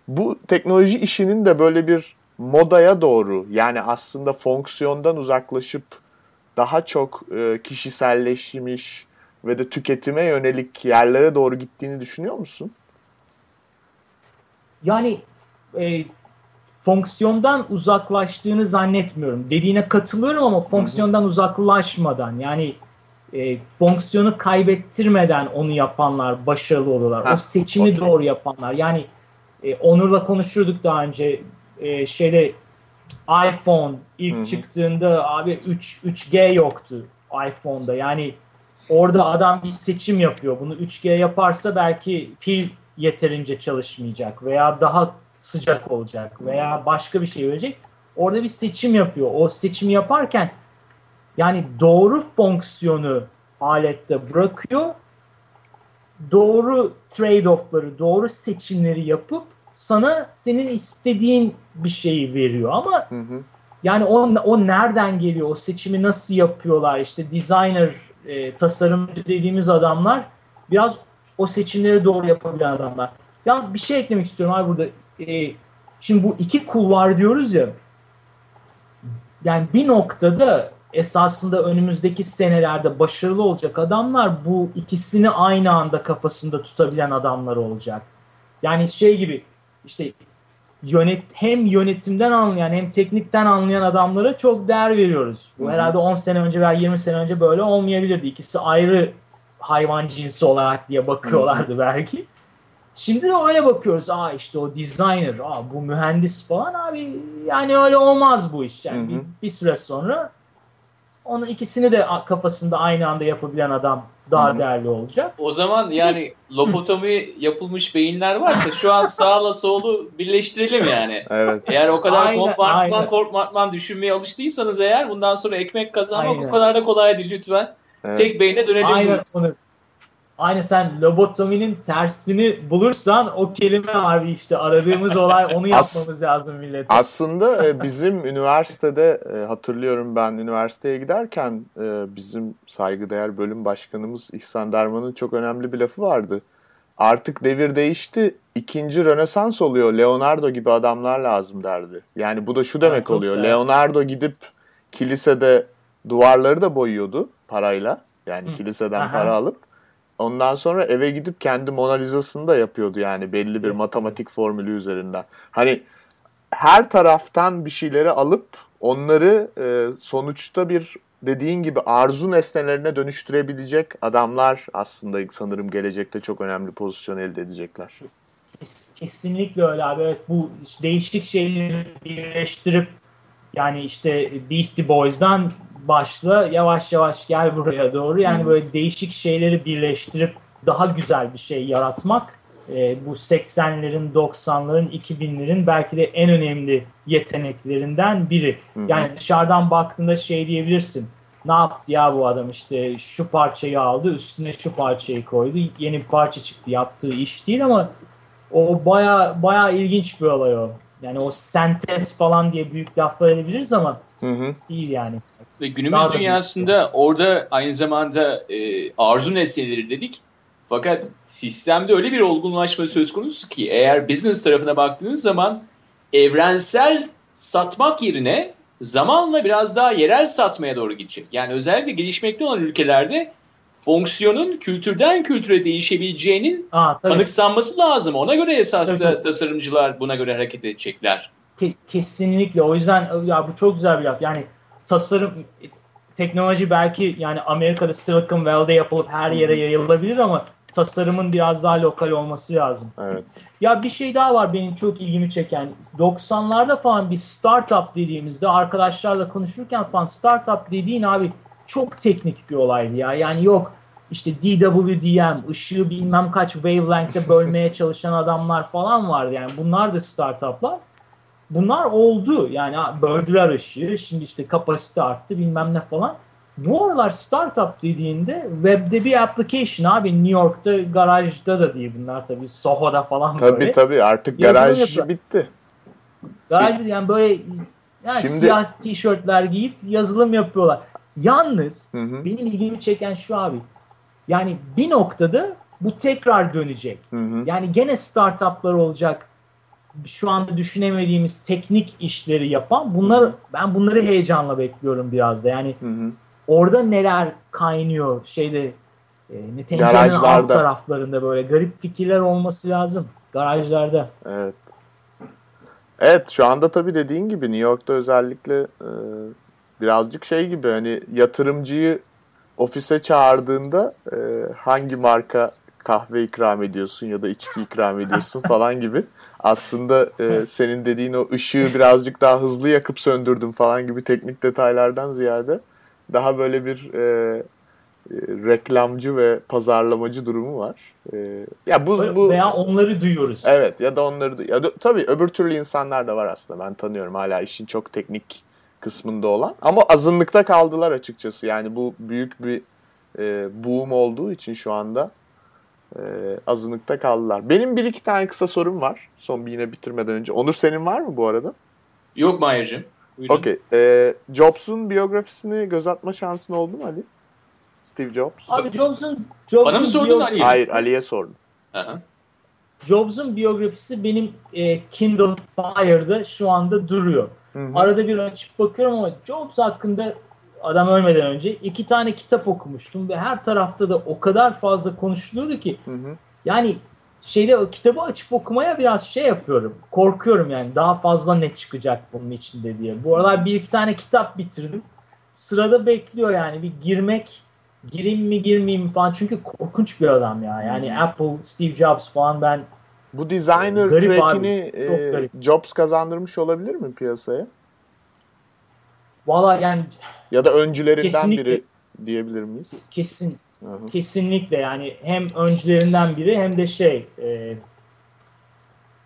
Bu teknoloji işinin de böyle bir modaya doğru yani aslında fonksiyondan uzaklaşıp daha çok e, kişiselleşmiş ve de tüketime yönelik yerlere doğru gittiğini düşünüyor musun? Yani e, fonksiyondan uzaklaştığını zannetmiyorum. Dediğine katılıyorum ama fonksiyondan uzaklaşmadan yani e, fonksiyonu kaybettirmeden onu yapanlar başarılı oluyorlar. Ha, o seçimi okey. doğru yapanlar. Yani e, Onur'la konuşurduk daha önce e, şeyde iPhone ilk Hı hı. çıktığında abi 3 3G yoktu iPhone'da. Yani orada adam bir seçim yapıyor. Bunu 3G yaparsa belki pil yeterince çalışmayacak veya daha sıcak olacak veya başka bir şey verecek. Orada bir seçim yapıyor. O seçimi yaparken yani doğru fonksiyonu alette bırakıyor. Doğru trade-off'ları, doğru seçimleri yapıp sana senin istediğin bir şeyi veriyor. Ama Hı hı. yani o, o nereden geliyor? O seçimi nasıl yapıyorlar? İşte designer, e, tasarımcı dediğimiz adamlar biraz o seçimleri doğru yapabilen adamlar. Ya bir şey eklemek istiyorum abi burada. E, şimdi bu iki kulvar diyoruz ya. Yani bir noktada esasında önümüzdeki senelerde başarılı olacak adamlar bu ikisini aynı anda kafasında tutabilen adamlar olacak. Yani şey gibi işte yönet hem yönetimden anlayan hem teknikten anlayan adamlara çok değer veriyoruz. Bu herhalde 10 sene önce veya 20 sene önce böyle olmayabilirdi. İkisi ayrı hayvan cinsi olarak diye bakıyorlardı belki. Şimdi de öyle bakıyoruz. Aa işte o designer, aa bu mühendis falan abi yani öyle olmaz bu iş. Yani Hı hı. bir, bir süre sonra onun ikisini de kafasında aynı anda yapabilen adam daha Hı hı. değerli olacak. O zaman yani lobotomi yapılmış beyinler varsa şu an sağla solu birleştirelim yani. Evet. Eğer o kadar Aynen, kompartman aynen. kompartman düşünmeye alıştıysanız eğer bundan sonra ekmek kazanmak Aynen. o kadar da kolay değil lütfen. evet. Tek beyne dönelim. Aynen biz. Aynı sen lobotominin tersini bulursan o kelime abi işte aradığımız olay onu As- yapmamız lazım millete. Aslında e, bizim üniversitede e, hatırlıyorum ben üniversiteye giderken e, bizim saygıdeğer bölüm başkanımız İhsan Derman'ın çok önemli bir lafı vardı. artık devir değişti. İkinci Rönesans oluyor. Leonardo gibi adamlar lazım derdi. Yani bu da şu demek çok oluyor. güzel. Leonardo gidip kilisede duvarları da boyuyordu parayla. Yani Hı. kiliseden Aha. para alıp. Ondan sonra eve gidip kendi Mona Lisa'sını da yapıyordu yani belli bir matematik formülü üzerinden. Hani her taraftan bir şeyleri alıp onları e, sonuçta bir dediğin gibi arzu nesnelerine dönüştürebilecek adamlar aslında sanırım gelecekte çok önemli pozisyon elde edecekler. Kes- Kesinlikle öyle abi. Evet, bu değişik şeyleri birleştirip yani işte Beastie Boys'dan başla yavaş yavaş gel buraya doğru. Yani Hı. böyle değişik şeyleri birleştirip daha güzel bir şey yaratmak e, bu 80'lerin, 90'ların, 2000'lerin belki de en önemli yeteneklerinden biri. Hı hı. Yani dışarıdan baktığında şey diyebilirsin. Ne yaptı ya bu adam işte şu parçayı aldı üstüne şu parçayı koydu yeni bir parça çıktı yaptığı iş değil ama o baya baya ilginç bir olay o. Yani o sentez falan diye büyük laflar edebiliriz ama Hı hı. değil yani. Ve günümüz Daha da dünyasında orada aynı zamanda e, arzu nesneleri dedik. Fakat sistemde öyle bir olgunlaşma söz konusu ki eğer business tarafına baktığınız zaman evrensel satmak yerine zamanla biraz daha yerel satmaya doğru gidecek. Yani özellikle gelişmekte olan ülkelerde fonksiyonun kültürden kültüre değişebileceğinin Aa, tabii. kanıksanması lazım. Ona göre esasında Tabii, tabii. tasarımcılar buna göre hareket edecekler. Ke- kesinlikle. O yüzden ya bu çok güzel bir laf. Yani tasarım teknoloji belki yani Amerika'da Silicon Valley'de yapılıp her yere yayılabilir ama tasarımın biraz daha lokal olması lazım. Evet. Ya bir şey daha var benim çok ilgimi çeken. 90'larda falan bir startup dediğimizde arkadaşlarla konuşurken falan startup dediğin abi çok teknik bir olaydı ya. Yani yok işte DWDM, ışığı bilmem kaç wavelength'te bölmeye çalışan adamlar falan vardı. Yani bunlar da startuplar. Bunlar oldu. Yani böldüler ışığı. Şimdi işte kapasite arttı bilmem ne falan. Bu aralar startup dediğinde webde bir application abi New York'ta garajda da değil bunlar tabii Soho'da falan Tabii böyle. tabii artık Yazılım garaj yapıyor. bitti. Garaj yani böyle yani Şimdi- siyah tişörtler giyip yazılım yapıyorlar. Yalnız Hı hı. benim ilgimi çeken şu abi. Yani bir noktada bu tekrar dönecek. Hı hı. Yani gene startuplar olacak. Şu anda düşünemediğimiz teknik işleri yapan bunlar ben bunları heyecanla bekliyorum biraz da. Yani Hı hı. orada neler kaynıyor şeyde e, ne tencerenin alt taraflarında böyle garip fikirler olması lazım. Garajlarda. Evet. Evet şu anda tabii dediğin gibi New York'ta özellikle e, birazcık şey gibi hani yatırımcıyı ofise çağırdığında e, hangi marka kahve ikram ediyorsun ya da içki ikram ediyorsun falan gibi aslında e, senin dediğin o ışığı birazcık daha hızlı yakıp söndürdüm falan gibi teknik detaylardan ziyade daha böyle bir e, e, reklamcı ve pazarlamacı durumu var. E, ya bu bu Veya onları duyuyoruz. Evet ya da onları ya da, tabii öbür türlü insanlar da var aslında ben tanıyorum hala işin çok teknik kısmında olan ama azınlıkta kaldılar açıkçası yani bu büyük bir e, boom olduğu için şu anda e, azınlıkta kaldılar. Benim bir iki tane kısa sorum var son bir yine bitirmeden önce. Onur senin var mı bu arada? Yok Mahir'cim. Okey. E, Jobs'un biyografisini göz atma şansın oldu mu Ali? Steve Jobs. Abi Jobs'un Jobs'un Bana mı sordun Ali'ye? Hayır Ali'ye sordum. Aha. Jobs'un biyografisi benim e, Kindle Fire'da şu anda duruyor. Hı hı. Arada bir açıp bakıyorum ama Jobs hakkında adam ölmeden önce iki tane kitap okumuştum ve her tarafta da o kadar fazla konuşuluyordu ki Hı hı. yani şeyde o kitabı açıp okumaya biraz şey yapıyorum. Korkuyorum yani daha fazla ne çıkacak bunun içinde diye. Bu aralar bir iki tane kitap bitirdim. Sırada bekliyor yani bir girmek gireyim mi girmeyeyim mi falan çünkü korkunç bir adam ya. Yani Apple, Steve Jobs falan ben Bu designer Garip track'ini e. Jobs kazandırmış olabilir mi piyasaya? valla yani Ya da öncülerinden Kesinlikle. biri diyebilir miyiz? kesin Hı hı. Kesinlikle yani hem öncülerinden biri hem de şey e,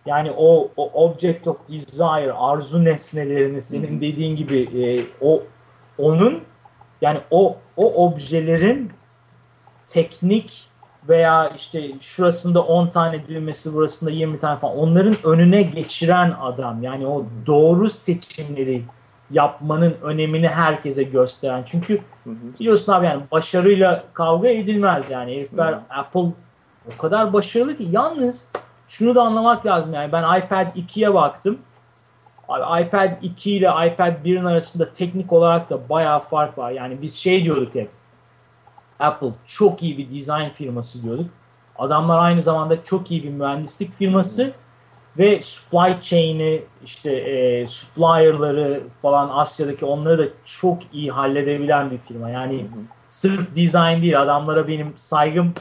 yani o, o object of desire arzu nesnelerini senin dediğin gibi e, o onun yani o o objelerin teknik veya işte şurasında 10 tane düğmesi burasında 20 tane falan onların önüne geçiren adam yani o doğru seçimleri yapmanın önemini herkese gösteren çünkü Hı hı. biliyorsun abi yani başarıyla kavga edilmez yani herifler Hı. Apple o kadar başarılı ki yalnız şunu da anlamak lazım yani ben iPad 2'ye baktım. Abi iPad 2 ile iPad 1'in arasında teknik olarak da bayağı fark var. Yani biz şey diyorduk hep. Apple çok iyi bir design firması diyorduk. Adamlar aynı zamanda çok iyi bir mühendislik firması ve supply chain'i işte e, supplier'ları falan Asya'daki onları da çok iyi halledebilen bir firma. Yani sırf design değil adamlara benim saygım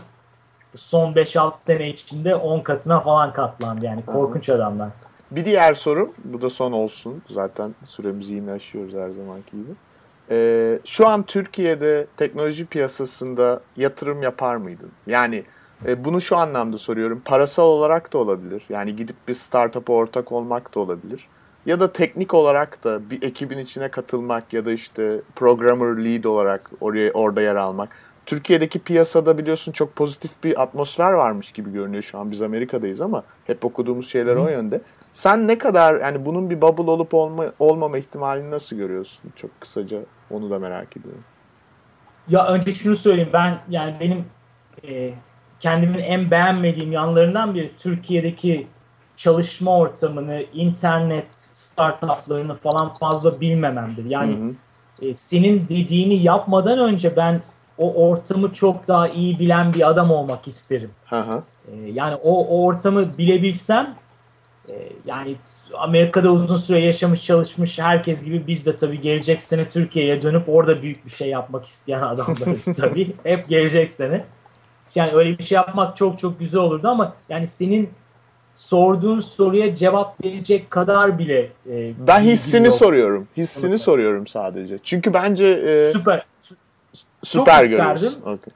son 5-6 sene içinde 10 katına falan katlandı yani korkunç adamlar. Bir diğer sorum, bu da son olsun. Zaten süremizi yine aşıyoruz her zamanki gibi. Ee, şu an Türkiye'de teknoloji piyasasında yatırım yapar mıydın? Yani e, bunu şu anlamda soruyorum. Parasal olarak da olabilir. Yani gidip bir startup'a ortak olmak da olabilir. Ya da teknik olarak da bir ekibin içine katılmak ya da işte programmer lead olarak oraya orada yer almak. Türkiye'deki piyasada biliyorsun çok pozitif bir atmosfer varmış gibi görünüyor şu an. Biz Amerika'dayız ama hep okuduğumuz şeyler o yönde. Sen ne kadar yani bunun bir bubble olup olma, olmama ihtimalini nasıl görüyorsun? Çok kısaca onu da merak ediyorum. Ya önce şunu söyleyeyim ben yani benim e, kendimin en beğenmediğim yanlarından biri Türkiye'deki çalışma ortamını, internet startuplarını falan fazla bilmememdir. Yani Hı hı. e, senin dediğini yapmadan önce ben o ortamı çok daha iyi bilen bir adam olmak isterim. Hı hı. E, yani o, o ortamı bilebilsem e, yani Amerika'da uzun süre yaşamış çalışmış herkes gibi biz de tabii gelecek sene Türkiye'ye dönüp orada büyük bir şey yapmak isteyen adamlarız tabii. Hep gelecek sene. Yani öyle bir şey yapmak çok çok güzel olurdu ama yani senin sorduğun soruya cevap verecek kadar bile e, Ben hissini yok. soruyorum. Hissini Evet. soruyorum sadece. Çünkü bence e, Süper. süper çok isterdim. Okey.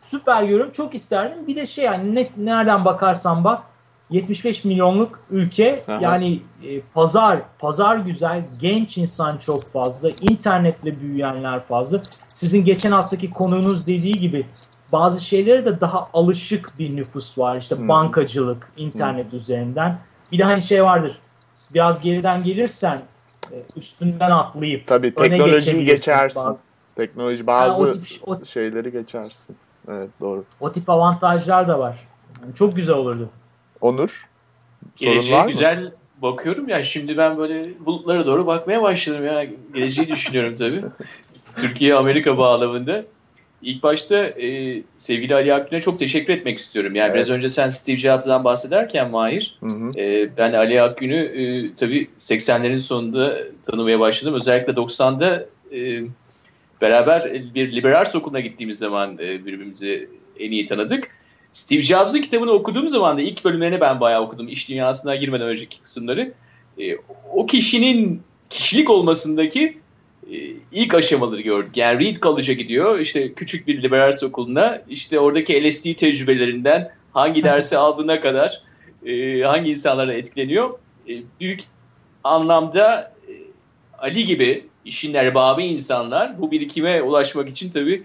süper görüyorum. Çok isterdim. Bir de şey yani ne, nereden bakarsan bak 75 milyonluk ülke Aha. yani e, pazar pazar güzel genç insan çok fazla internetle büyüyenler fazla sizin geçen haftaki konuğunuz dediği gibi bazı şeylere de daha alışık bir nüfus var işte Hı. bankacılık internet üzerinden bir de hani şey vardır biraz geriden gelirsen e, üstünden atlayıp Tabii teknolojiyi geçersin. bazı- Teknoloji bazı o tip- o tip- şeyleri geçersin. Evet doğru. o tip avantajlar da var Yani çok güzel olurdu. Onur sorun var mı? güzel bakıyorum ya şimdi ben böyle bulutlara doğru bakmaya başladım ya. Geleceği düşünüyorum tabii. Türkiye-Amerika bağlamında. İlk başta e, sevgili Ali Akgün'e çok teşekkür etmek istiyorum. Yani biraz önce sen Steve Jobs'dan bahsederken Mahir, Hı hı. e, ben Ali Akgün'ü e, tabii 80'lerin sonunda tanımaya başladım. Özellikle 90'da e, beraber bir liberal okuluna gittiğimiz zaman e, birbirimizi en iyi tanıdık. Steve Jobs'ın kitabını okuduğum zaman da ilk bölümlerini ben bayağı okudum. İş dünyasına girmeden önceki kısımları. E, o kişinin kişilik olmasındaki e, ilk aşamaları gördük. Yani Reed College'a gidiyor. işte küçük bir liberal okuluna. işte oradaki LSD tecrübelerinden hangi dersi aldığına kadar e, hangi insanlara etkileniyor. E, büyük anlamda e, Ali gibi işin erbabı insanlar bu birikime ulaşmak için tabii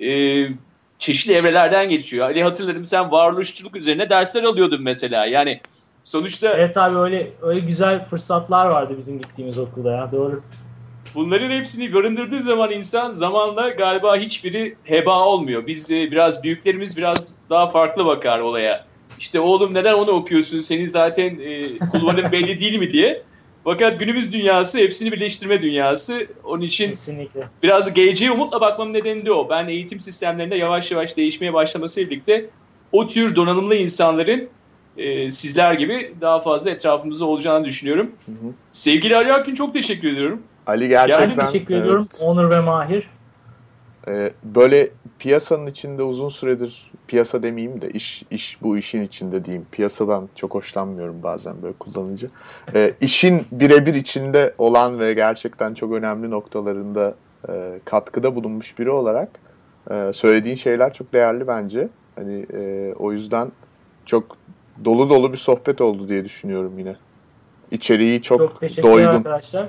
e, çeşitli evrelerden geçiyor. Ali hatırlarım sen varoluşçuluk üzerine dersler alıyordun mesela. Yani sonuçta Evet abi öyle öyle güzel fırsatlar vardı bizim gittiğimiz okulda ya doğru. bunların hepsini barındırdığı zaman insan zamanla galiba hiçbiri heba olmuyor. Biz e, biraz büyüklerimiz biraz daha farklı bakar olaya. İşte oğlum neden onu okuyorsun? Senin zaten e, kulvarın belli değil mi diye. Fakat günümüz dünyası hepsini birleştirme dünyası. Onun için Kesinlikle. biraz geleceğe umutla bakmamın nedeni de o. Ben eğitim sistemlerinde yavaş yavaş değişmeye başlamasıyla birlikte o tür donanımlı insanların e, sizler gibi daha fazla etrafımızda olacağını düşünüyorum. Hı hı. Sevgili Ali Akgün çok teşekkür ediyorum. Ali gerçekten Yani Teşekkür evet, ediyorum Onur ve Mahir. E, böyle piyasanın içinde uzun süredir piyasa demeyeyim de iş iş bu işin içinde diyeyim. Piyasadan çok hoşlanmıyorum bazen böyle kullanınca. E, işin birebir içinde olan ve gerçekten çok önemli noktalarında e, katkıda bulunmuş biri olarak e, söylediğin şeyler çok değerli bence. Hani e, o yüzden çok dolu dolu bir sohbet oldu diye düşünüyorum yine. İçeriği çok, Çok, doydum. arkadaşlar.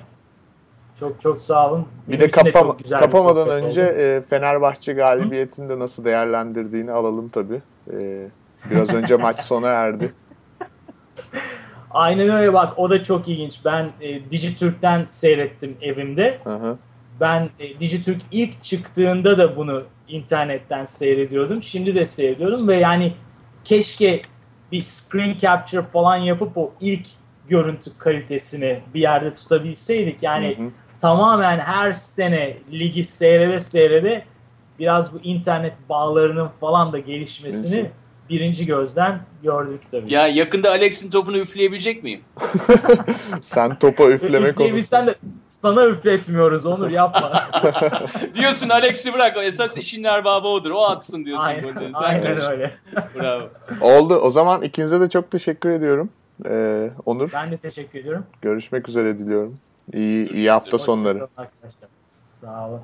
Çok çok sağ olun. Bir Benim de için kapama- bir kapamadan önce e, Fenerbahçe galibiyetini de nasıl değerlendirdiğini alalım tabii. E, biraz önce maç sona erdi. Aynen öyle bak o da çok ilginç. Ben e, Dijitürk'ten seyrettim evimde. Hı hı. Ben e, Dijitürk ilk çıktığında da bunu internetten seyrediyordum. Şimdi de seyrediyorum ve yani keşke bir screen capture falan yapıp o ilk görüntü kalitesini bir yerde tutabilseydik. Yani Hı hı. Tamamen her sene ligi seyrede seyrede biraz bu internet bağlarının falan da gelişmesini Neyse. birinci gözden gördük tabii. Ya yakında Alex'in topunu üfleyebilecek miyim? Sen topa üflemek Üfleyebilsen konusunda. de sana üfletmiyoruz Onur yapma. diyorsun Alex'i bırak. Esas işin erbabı odur. O atsın diyorsun. aynen, golleri. Sen aynen öyle. Bravo. Oldu. O zaman ikinize de çok teşekkür ediyorum. Ee, Onur, Ben de teşekkür ediyorum. görüşmek üzere diliyorum. İyi, iyi hafta sonları. Sağ olun.